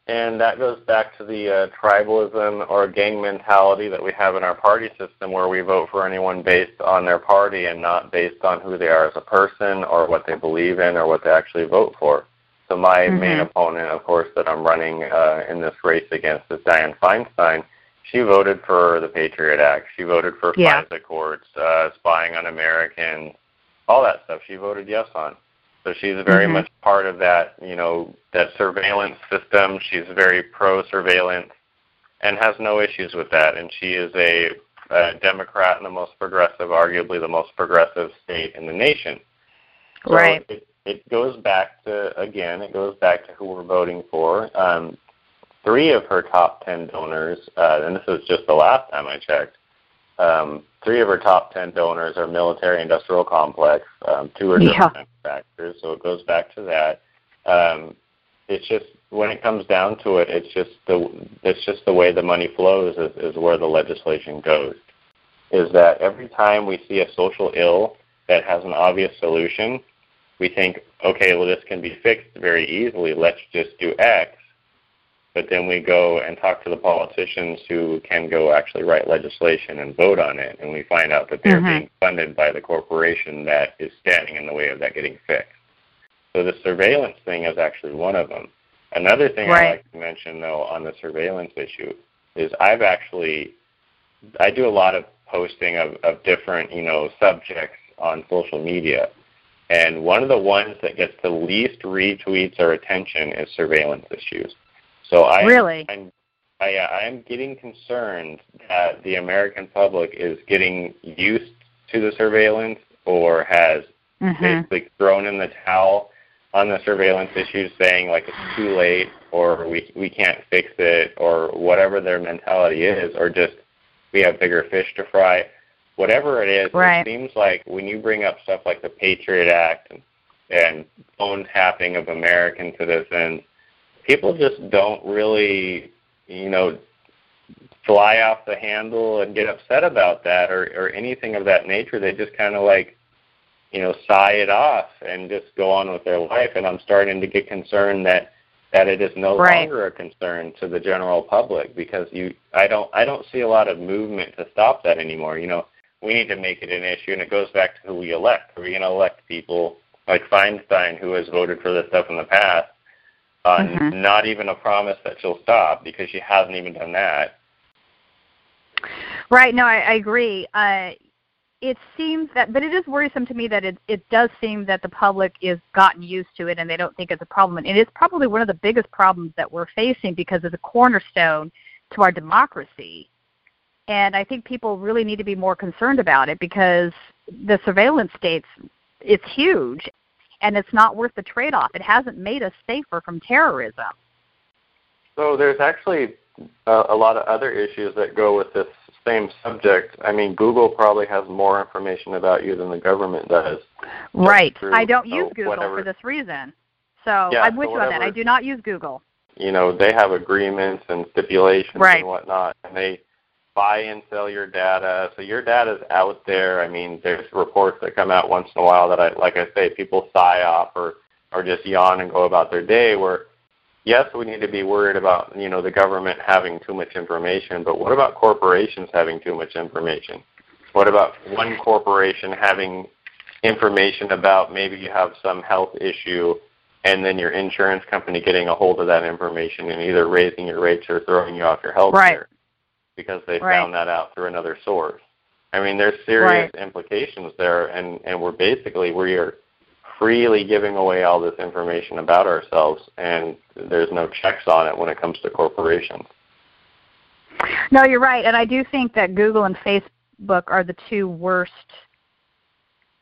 And that goes back to the uh, tribalism or gang mentality that we have in our party system where we vote for anyone based on their party and not based on who they are as a person or what they believe in or what they actually vote for. So my main opponent, of course, that I'm running uh, in this race against is Dianne Feinstein. She voted for the Patriot Act. She voted for Yeah. FISA courts, uh, spying on Americans, all that stuff. She voted yes on. So she's very Mhm. much part of that, you know, that surveillance system. She's very pro surveillance and has no issues with that. And she is a, a Democrat in the most progressive, arguably the most progressive state in the nation. So Right. It, it goes back to again, it goes back to who we're voting for. Um, three of her top ten donors, uh, and this was just the last time I checked. Um, three of our top ten donors are military-industrial complex. Um, two are Yeah. manufacturers, so it goes back to that. Um, it's just when it comes down to it, it's just the it's just the way the money flows is, is where the legislation goes. Is that every time we see a social ill that has an obvious solution, we think, okay, well this can be fixed very easily. Let's just do X. But then we go and talk to the politicians who can go actually write legislation and vote on it, and we find out that they're Mhm. being funded by the corporation that is standing in the way of that getting fixed. So the surveillance thing is actually one of them. Another thing Right. I'd like to mention, though, on the surveillance issue is I've actually I do a lot of posting of, of different you know subjects on social media, and one of the ones that gets the least retweets or attention is surveillance issues. So I Really? I'm, I I am getting concerned that the American public is getting used to the surveillance or has Mhm. basically thrown in the towel on the surveillance issues, saying like it's too late or we we can't fix it or whatever their mentality is, or just we have bigger fish to fry. Whatever it is, Right. it seems like when you bring up stuff like the Patriot Act and, and phone tapping of American citizens, people just don't really, you know, fly off the handle and get upset about that or, or anything of that nature. They just kind of like, you know, sigh it off and just go on with their life. And I'm starting to get concerned that that it is no Right. longer a concern to the general public because you, I don't, I don't see a lot of movement to stop that anymore. You know, we need to make it an issue, and it goes back to who we elect. Are we going to elect people like Feinstein, who has voted for this stuff in the past, on Mhm. not even a promise that she'll stop because she hasn't even done that. Right. No, I, I agree. Uh, it seems that, but it is worrisome to me that it it does seem that the public is gotten used to it and they don't think it's a problem. And it's probably one of the biggest problems that we're facing because it's a cornerstone to our democracy. And I think people really need to be more concerned about it because the surveillance states it's huge and it's not worth the trade-off. It hasn't made us safer from terrorism. So there's actually a, a lot of other issues that go with this same subject. I mean, Google probably has more information about you than the government does. Right. I don't uh, use Google whatever- for this reason. So Yeah, I'm with so you on that. I do not use Google. You know, they have agreements and stipulations Right. and whatnot, and they buy and sell your data. So your data is out there. I mean, there's reports that come out once in a while that I, like I say, people sigh off or or just yawn and go about their day. Where yes, we need to be worried about you know the government having too much information, but what about corporations having too much information? What about one corporation having information about maybe you have some health issue and then your insurance company getting a hold of that information and either raising your rates or throwing you off your health Right. care because they Right. found that out through another source. I mean, there's serious Right. implications there, and and we're basically we are freely giving away all this information about ourselves, and there's no checks on it when it comes to corporations. No, you're right, and I do think that Google and Facebook are the two worst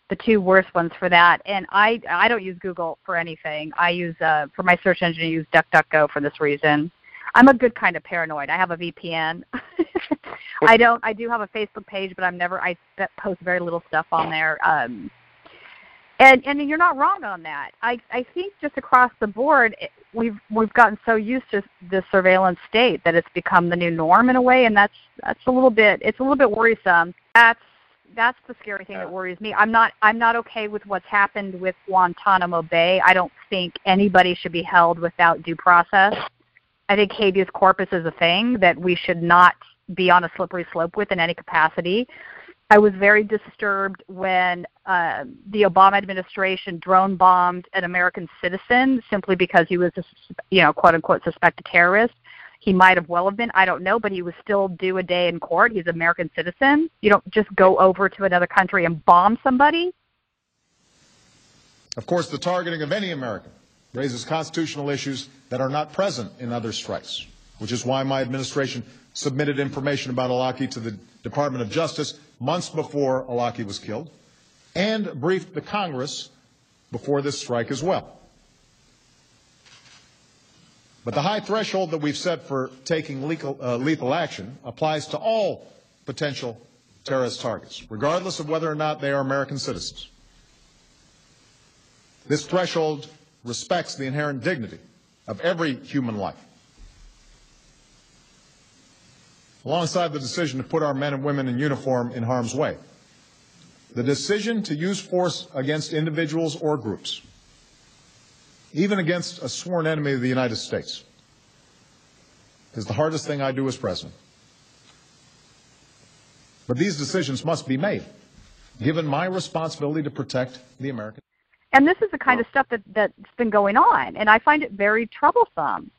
the two worst ones for that. And I I don't use Google for anything. I use uh for my search engine I use DuckDuckGo for this reason. I'm a good kind of paranoid. I have a VPN. I don't I do have a Facebook page, but I'm never I post very little stuff on there. Um and and you're not wrong on that. I I think just across the board it, we've we've gotten so used to the surveillance state that it's become the new norm in a way, and that's that's a little bit it's a little bit worrisome. That's that's the scary thing that worries me. I'm not I'm not okay with what's happened with Guantanamo Bay. I don't think anybody should be held without due process. I think habeas corpus is a thing that we should not be on a slippery slope with in any capacity. I was very disturbed when uh, the Obama administration drone bombed an American citizen simply because he was a you know quote unquote suspected terrorist. He might have well have been, I don't know, but he was still due a day in court. He's an American citizen. You don't just go over to another country and bomb somebody. Of course, the targeting of any American raises constitutional issues that are not present in other strikes, which is why my administration submitted information about Awlaki to the Department of Justice months before Awlaki was killed and briefed the Congress before this strike as well. But the high threshold that we've set for taking lethal, uh, lethal action applies to all potential terrorist targets, regardless of whether or not they are American citizens. This threshold respects the inherent dignity of every human life. Alongside the decision to put our men and women in uniform in harm's way, the decision to use force against individuals or groups, even against a sworn enemy of the United States, is the hardest thing I do as president. But these decisions must be made, given my responsibility to protect the American. And this is the kind of stuff that, that's been going on, and I find it very troublesome.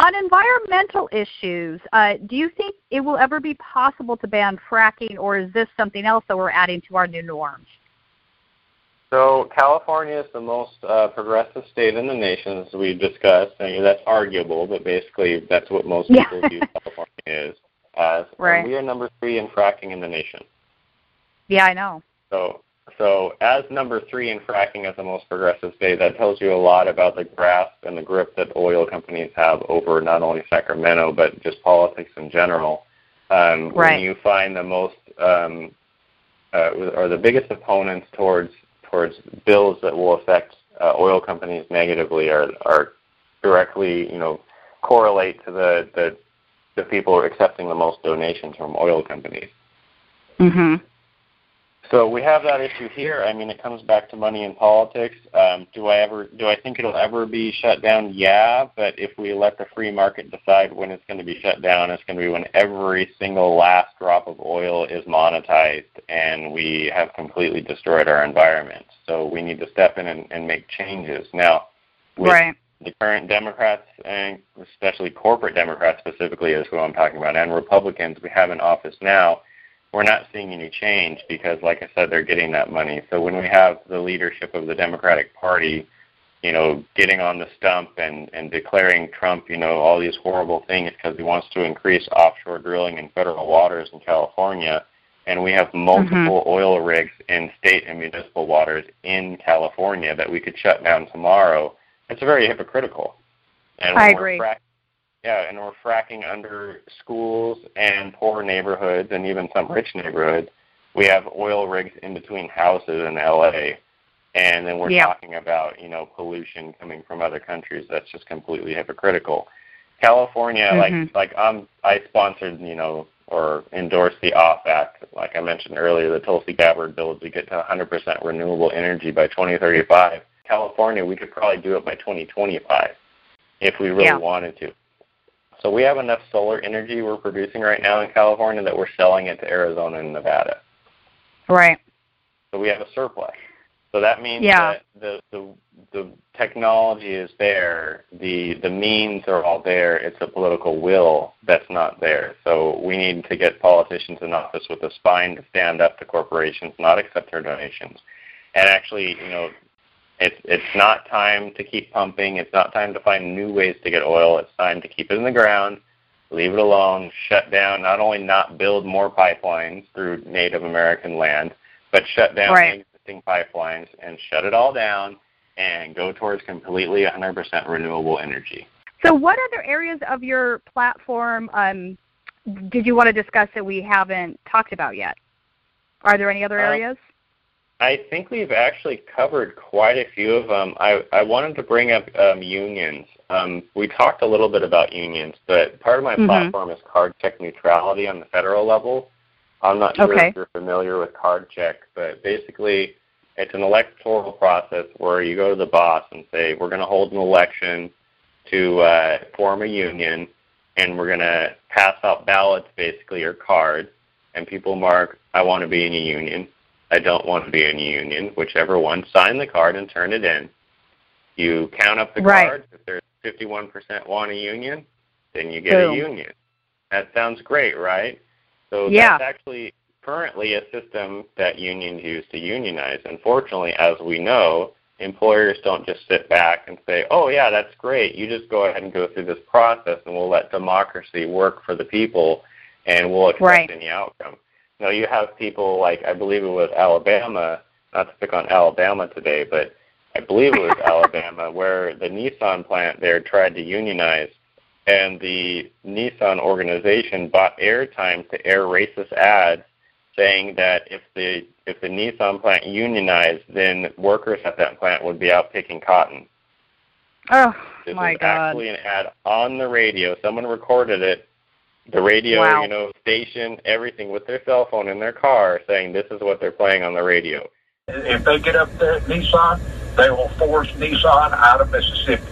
On environmental issues, uh, do you think it will ever be possible to ban fracking, or is this something else that we're adding to our new norms? So California is the most uh, progressive state in the nation, as we discussed. Mean, that's arguable, but basically that's what most Yeah. people view California is as. And Right. we are number three in fracking in the nation. Yeah, I know. So, so as number three in fracking as the most progressive state, that tells you a lot about the grasp and the grip that oil companies have over not only Sacramento but just politics in general. Um, Right. When you find the most um, uh, or the biggest opponents towards towards bills that will affect uh, oil companies negatively are are directly you know correlate to the the the people are accepting the most donations from oil companies. Mm-hmm. So we have that issue here. I mean, it comes back to money and politics. Um, do I ever do I think it'll ever be shut down? Yeah, but if we let the free market decide when it's going to be shut down, it's going to be when every single last drop of oil is monetized and we have completely destroyed our environment. So we need to step in and, and make changes. Now, with Right. the current Democrats and especially corporate Democrats specifically is who I'm talking about, and Republicans we have in office now, we're not seeing any change because, like I said, they're getting that money. So when we have the leadership of the Democratic Party, you know, getting on the stump and, and declaring Trump, you know, all these horrible things because he wants to increase offshore drilling in federal waters in California, and we have mm-hmm. multiple oil rigs in state and municipal waters in California that we could shut down tomorrow. It's very hypocritical. And I we're agree. Yeah, and we're fracking under schools and poor neighborhoods and even some rich neighborhoods. We have oil rigs in between houses in LA. And then we're Yeah. talking about, you know, pollution coming from other countries. That's just completely hypocritical. California, Mhm. like like um I sponsored, you know, or endorse the OFF Act. Like I mentioned earlier, the Tulsi Gabbard bill to get to 100% renewable energy by 2035. California, we could probably do it by 2025 if we really Yeah. wanted to. So we have enough solar energy we're producing right now in California that we're selling it to Arizona and Nevada. Right. So we have a surplus. So that means Yeah. that the, the the technology is there, the the means are all there. It's a political will that's not there. So we need to get politicians in office with a spine to stand up to corporations, not accept their donations, and actually, you know, it's it's not time to keep pumping. It's not time to find new ways to get oil. It's time to keep it in the ground, leave it alone, shut down. Not only not build more pipelines through Native American land, but shut down Right. existing pipelines and shut it all down and go towards completely 100% renewable energy. So, what other areas of your platform um, did you want to discuss that we haven't talked about yet? Are there any other Uh, areas? I think we've actually covered quite a few of them. I, I wanted to bring up um, unions. Um, we talked a little bit about unions, but part of my Mhm. platform is card check neutrality on the federal level. I'm not sure Okay. if you're familiar with card check, but basically it's an electoral process where you go to the boss and say, we're going to hold an election to uh, form a union, and we're going to pass out ballots, basically, or cards, and people mark, I want to be in a union. I don't want to be in a union, whichever one, sign the card and turn it in. You count up the Right. cards. If there's 51% want a union, then you get Boom. a union. That sounds great, right? So Yeah. that's actually currently a system that unions use to unionize. Unfortunately, as we know, employers don't just sit back and say, oh, yeah, that's great. You just go ahead and go through this process and we'll let democracy work for the people and we'll accept Right. any outcome. No, you have people like, I believe it was Alabama, not to pick on Alabama today, but I believe it was Alabama, where the Nissan plant there tried to unionize, and the Nissan organization bought airtime to air racist ads saying that if the if the Nissan plant unionized, then workers at that plant would be out picking cotton. Oh This my was God! actually an ad on the radio. Someone recorded it. The radio, Wow. you know, station, everything with their cell phone in their car saying this is what they're playing on the radio. If they get up there at Nissan, they will force Nissan out of Mississippi.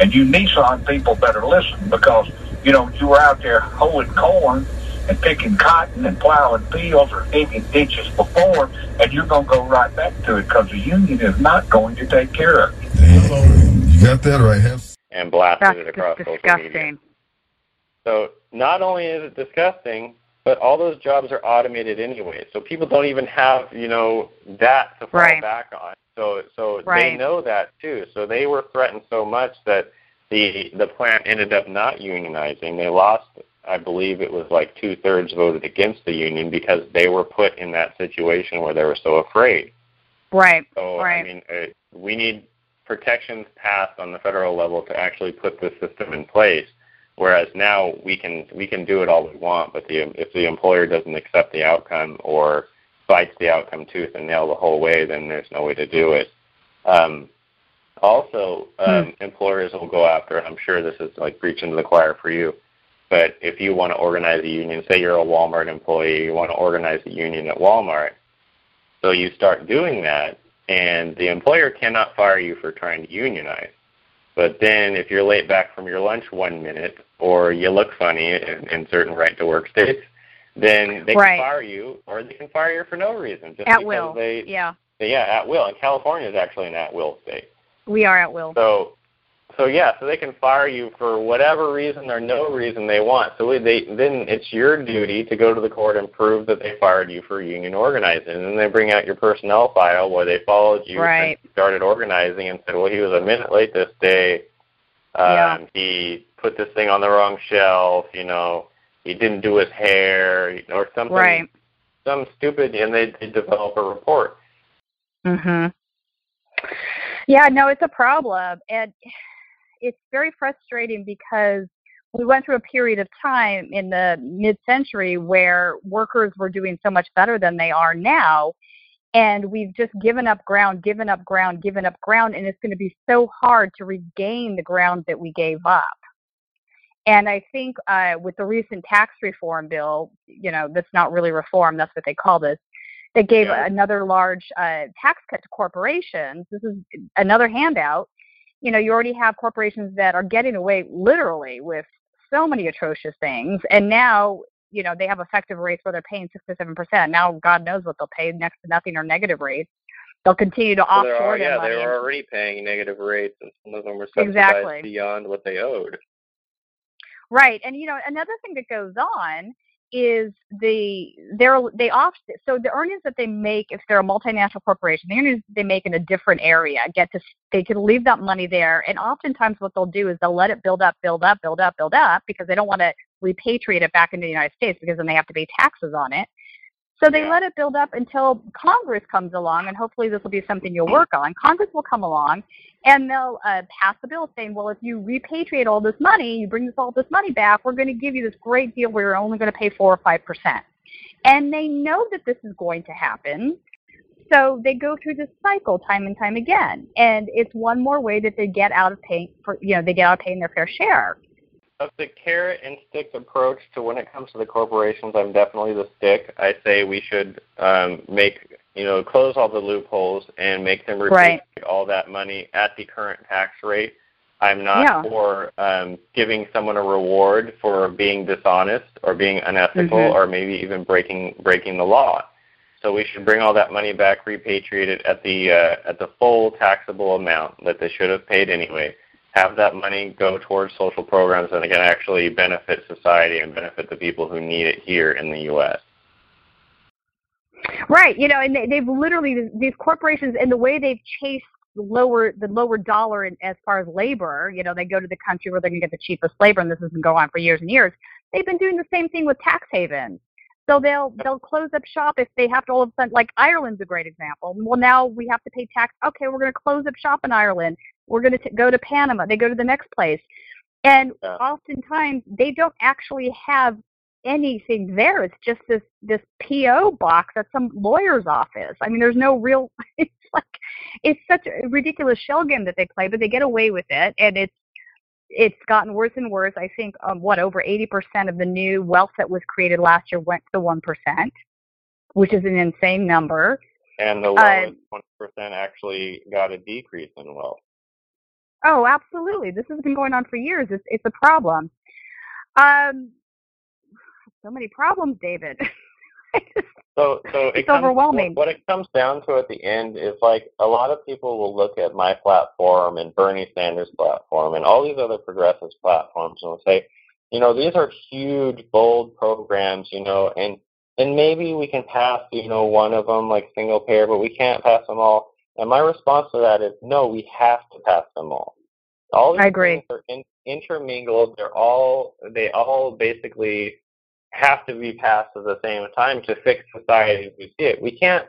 And you Nissan people better listen because, you know, you were out there hoeing corn and picking cotton and plowing fields or digging ditches before, and you're going to go right back to it because the union is not going to take care of you. You got that right, Hemp. and blasted That's it across just social media. So not only is it disgusting, but all those jobs are automated anyway. So people don't even have, you know, that to fall Right. back on. So so they know that too. So they were threatened so much that the the plant ended up not unionizing. They lost I believe it was like two thirds voted against the union because they were put in that situation where they were so afraid. Right. So right. I mean, uh, we need protections passed on the federal level to actually put this system in place. Whereas now we can we can do it all we want, but the if the employer doesn't accept the outcome or fights the outcome tooth and nail the whole way, then there's no way to do it. Um, also, um, employers will go after. I'm sure this is like preaching to the choir for you. But if you want to organize a union, say you're a Walmart employee, you want to organize a union at Walmart, so you start doing that, and the employer cannot fire you for trying to unionize. But then if you're late back from your lunch one minute, or you look funny in, in certain right-to-work states, then they Right. can fire you, or they can fire you for no reason, just At because will. they, yeah. yeah, at will. And California is actually an at-will state. We are at will. So, so yeah, so they can fire you for whatever reason or no reason they want. So they then it's your duty to go to the court and prove that they fired you for union organizing. And then they bring out your personnel file where they followed you Right. and started organizing and said, well, he was a minute late this day. Um, Yeah. He put this thing on the wrong shelf. You know, he didn't do his hair, you know, or something. Right. Some stupid, and they, they develop a report. Mhm. Yeah, no, it's a problem, and it's very frustrating because we went through a period of time in the mid-century where workers were doing so much better than they are now, and we've just given up ground, given up ground, given up ground, and it's going to be so hard to regain the ground that we gave up. And I think uh, with the recent tax reform bill, you know, that's not really reform, that's what they call this. They gave Yeah. another large uh, tax cut to corporations. This is another handout. You know, you already have corporations that are getting away literally with so many atrocious things. And now, you know, they have effective rates where they're paying six to seven percent. Now, God knows what they'll pay next to nothing or negative rates. They'll continue to Well, offshore their yeah, money. they're already paying negative rates, and some of them were subsidized Exactly. beyond what they owed. Right. And you know, another thing that goes on is the they're they off so the earnings that they make if they're a multinational corporation, the earnings they make in a different area get to they can leave that money there and oftentimes what they'll do is they'll let it build up, build up, build up, build up because they don't want to repatriate it back into the United States because then they have to pay taxes on it. So they let it build up until Congress comes along, and hopefully this will be something you'll work on. Congress will come along, and they'll uh, pass a bill saying, well, if you repatriate all this money, you bring this all this money back, we're going to give you this great deal where you're only going to pay four or five percent. And they know that this is going to happen, so they go through this cycle time and time again. And it's one more way that they get out of paying for, you know, they get out of paying their fair share. Of the carrot and stick approach to when it comes to the corporations, I'm definitely the stick. I say we should um, make you know close all the loopholes and make them repatriate Right. all that money at the current tax rate. I'm not Yeah. for um, giving someone a reward for being dishonest or being unethical Mhm. or maybe even breaking breaking the law. So we should bring all that money back, repatriate it at the uh, at the full taxable amount that they should have paid anyway. Have that money go towards social programs that can actually benefit society and benefit the people who need it here in the U.S. Right. You know, and they, they've literally these corporations and the way they've chased the lower the lower dollar in, as far as labor. You know, they go to the country where they're going to get the cheapest labor, and this has been going on for years and years. They've been doing the same thing with tax havens. So they'll they'll close up shop if they have to all of a sudden. Like Ireland's a great example. Well, now we have to pay tax. Okay, we're going to close up shop in Ireland. We're going to go to Panama. They go to the next place, and oftentimes they don't actually have anything there. It's just this this PO box at some lawyer's office. I mean, there's no real. It's like it's such a ridiculous shell game that they play, but they get away with it, and it's it's gotten worse and worse. I think um, what over 80% of the new wealth that was created last year went to one percent, which is an insane number. And the Uh, lowest one percent actually got a decrease in wealth. Oh, absolutely. This has been going on for years. It's it's a problem. Um, so many problems, David. So, so it It's comes, overwhelming. What, what it comes down to at the end is like a lot of people will look at my platform and Bernie Sanders' platform and all these other progressives platforms and will say, you know, these are huge, bold programs, you know, and and maybe we can pass, you know, one of them like single payer, but we can't pass them all. And my response to that is, no, we have to pass them all. All these I agree. things are in, intermingled. They're all they all basically have to be passed at the same time to fix society as we see it. We can't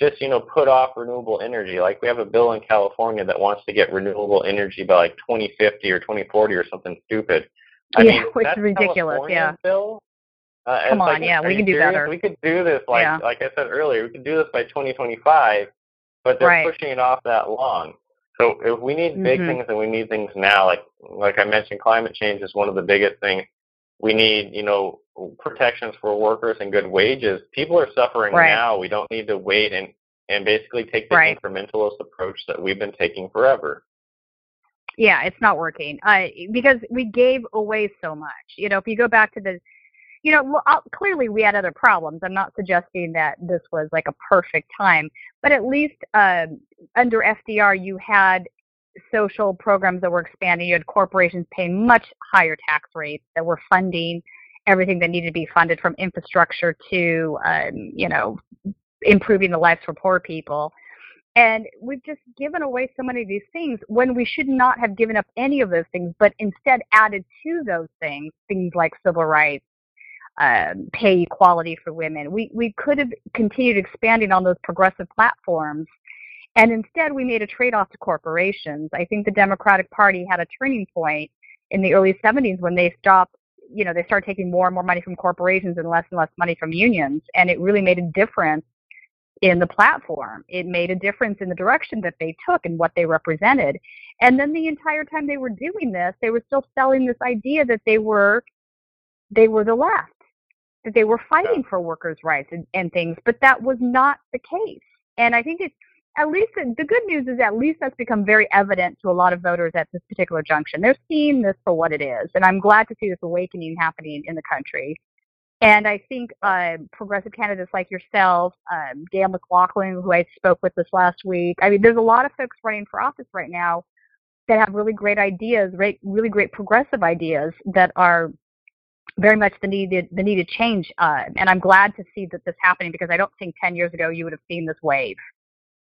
just, you know, put off renewable energy. Like we have a bill in California that wants to get renewable energy by like 2050 or 2040 or something stupid. I Yeah, mean, which is ridiculous, California's yeah. Bill. Uh, Come it's like, on, yeah, we can do serious? better. We could do this, like Yeah. like I said earlier, we could do this by 2025, but they're Right. pushing it off that long. So if we need big Mhm. things and we need things now, like like I mentioned, climate change is one of the biggest things. We need, you know, protections for workers and good wages. People are suffering Right. now. We don't need to wait and and basically take the Right. incrementalist approach that we've been taking forever. yeah, it's not working. Uh, because we gave away so much. You know, if you go back to the, you know, clearly we had other problems. I'm not suggesting that this was like a perfect time, but at least um, under FDR, you had social programs that were expanding. You had corporations paying much higher tax rates that were funding everything that needed to be funded from infrastructure to, um, you know, improving the lives for poor people. And we've just given away so many of these things when we should not have given up any of those things, but instead added to those things things like civil rights, um, pay equality for women. We we could have continued expanding on those progressive platforms, and instead we made a trade-off to corporations. I think the Democratic Party had a turning point in the early 70s when they stopped. You know, they started taking more and more money from corporations and less and less money from unions, and it really made a difference in the platform. It made a difference in the direction that they took and what they represented. And then the entire time they were doing this, they were still selling this idea that they were they were the left, that they were fighting for workers' rights and, and things, but that was not the case. And I think it's at least the, the good news is at least that's become very evident to a lot of voters at this particular junction. They're seeing this for what it is, and I'm glad to see this awakening happening in the country. And I think uh, progressive candidates like yourself, um, Gayle McLaughlin, who I spoke with this last week, I mean, there's a lot of folks running for office right now that have really great ideas, really great progressive ideas that are very much the needed the needed change. Uh, and I'm glad to see that this happening because I don't think 10 years ago you would have seen this wave.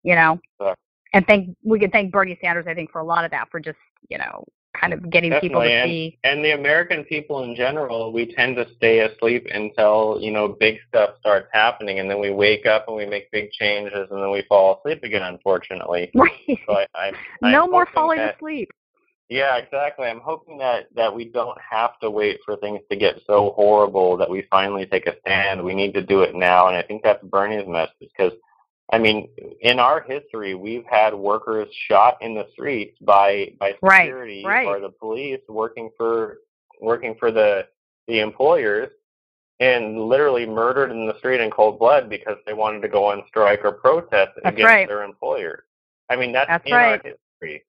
You know, Sure. and thank we can thank Bernie Sanders I think for a lot of that for just you know kind of getting people to and, see. and the American people in general, we tend to stay asleep until you know big stuff starts happening, and then we wake up and we make big changes, and then we fall asleep again. Unfortunately, right? So I, I, no I'm more falling that- asleep. Yeah, exactly. I'm hoping that that we don't have to wait for things to get so horrible that we finally take a stand. We need to do it now, and I think that's Bernie's message because. I mean, in our history, we've had workers shot in the streets by by Right, security right. or the police working for working for the the employers, and literally murdered in the street in cold blood because they wanted to go on strike or protest That's against right. their employers. I mean, that's, That's in right. our history.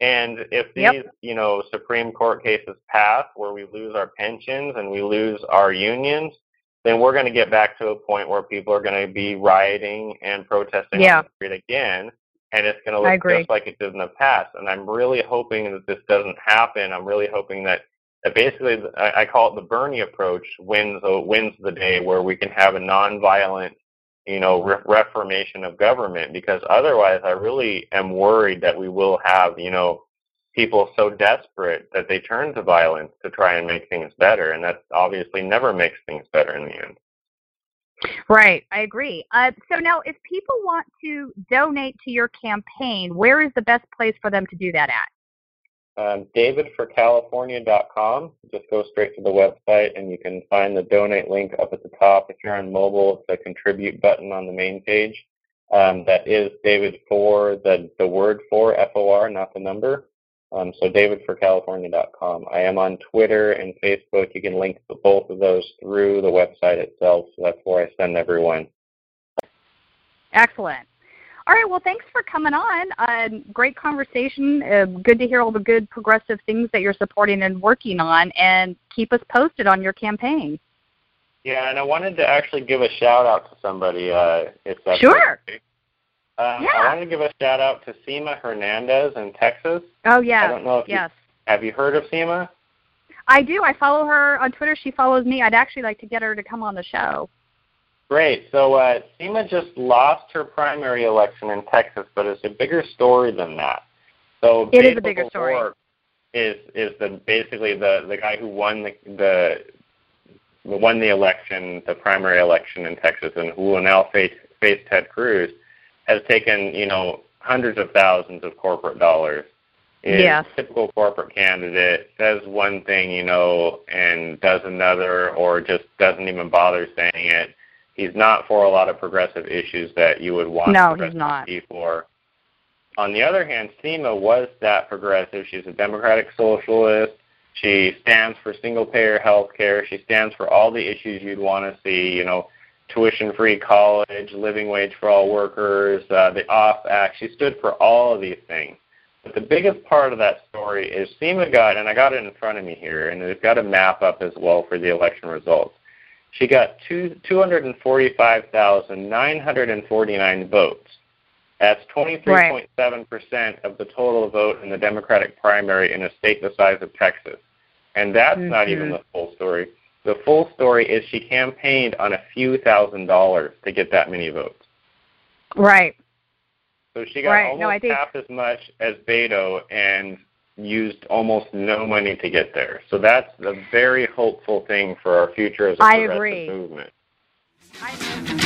And if these, Yep. you know, Supreme Court cases pass where we lose our pensions and we lose our unions, then we're going to get back to a point where people are going to be rioting and protesting Yeah. on the street again, and it's going to look just like it did in the past. And I'm really hoping that this doesn't happen. I'm really hoping that, that basically, I, I call it the Bernie approach, wins uh, wins the day where we can have a nonviolent, you know, re- reformation of government. Because otherwise, I really am worried that we will have, you know, people so desperate that they turn to violence to try and make things better, and that obviously never makes things better in the end. Right, I agree. Uh, so now, if people want to donate to your campaign, where is the best place for them to do that at? Um, DavidForCalifornia.com. Just go straight to the website, and you can find the donate link up at the top. If you're on mobile, it's a contribute button on the main page. Um, that is David for the the word for F O R, not the number. Um, so DavidForCalifornia.com. I am on Twitter and Facebook. You can link to both of those through the website itself. So that's where I send everyone. Excellent. All right. Well, thanks for coming on. Um, great conversation. Uh, good to hear all the good progressive things that you're supporting and working on, and keep us posted on your campaign. Yeah, and I wanted to actually give a shout out to somebody. Uh, if that's Sure. okay. Um, Yeah. I wanted to give a shout out to Sema Hernandez in Texas. Oh yeah. I don't know if you- yes. Have you heard of Sema? I do. I follow her on Twitter. She follows me. I'd actually like to get her to come on the show. Great. So uh, Sema just lost her primary election in Texas, but it's a bigger story than that. So It is a bigger story. Is is the basically the the guy who won the the won the election, the primary election in Texas, and who will now face face Ted Cruz, has taken you know hundreds of thousands of corporate dollars. Is Yes. a typical corporate candidate says one thing, you know, and does another, or just doesn't even bother saying it. He's not for a lot of progressive issues that you would want No, he's not. to be for. On the other hand, Sema was that progressive. She's a democratic socialist. She stands for single-payer health care. She stands for all the issues you'd want to see, you know, tuition-free college, living wage for all workers, uh, the OFF Act. She stood for all of these things. But the biggest part of that story is Sema got, and I got it in front of me here, and it's got a map up as well for the election results. She got two, 245,949 votes. That's 23.7% of the total vote in the Democratic primary in a state the size of Texas. And that's not even Mhm. the full story. The full story is she campaigned on a few thousand dollars to get that many votes. Right. So she got Right. almost No, half as much as Beto and used almost no money to get there. So that's a very hopeful thing for our future as a I progressive agree. movement. I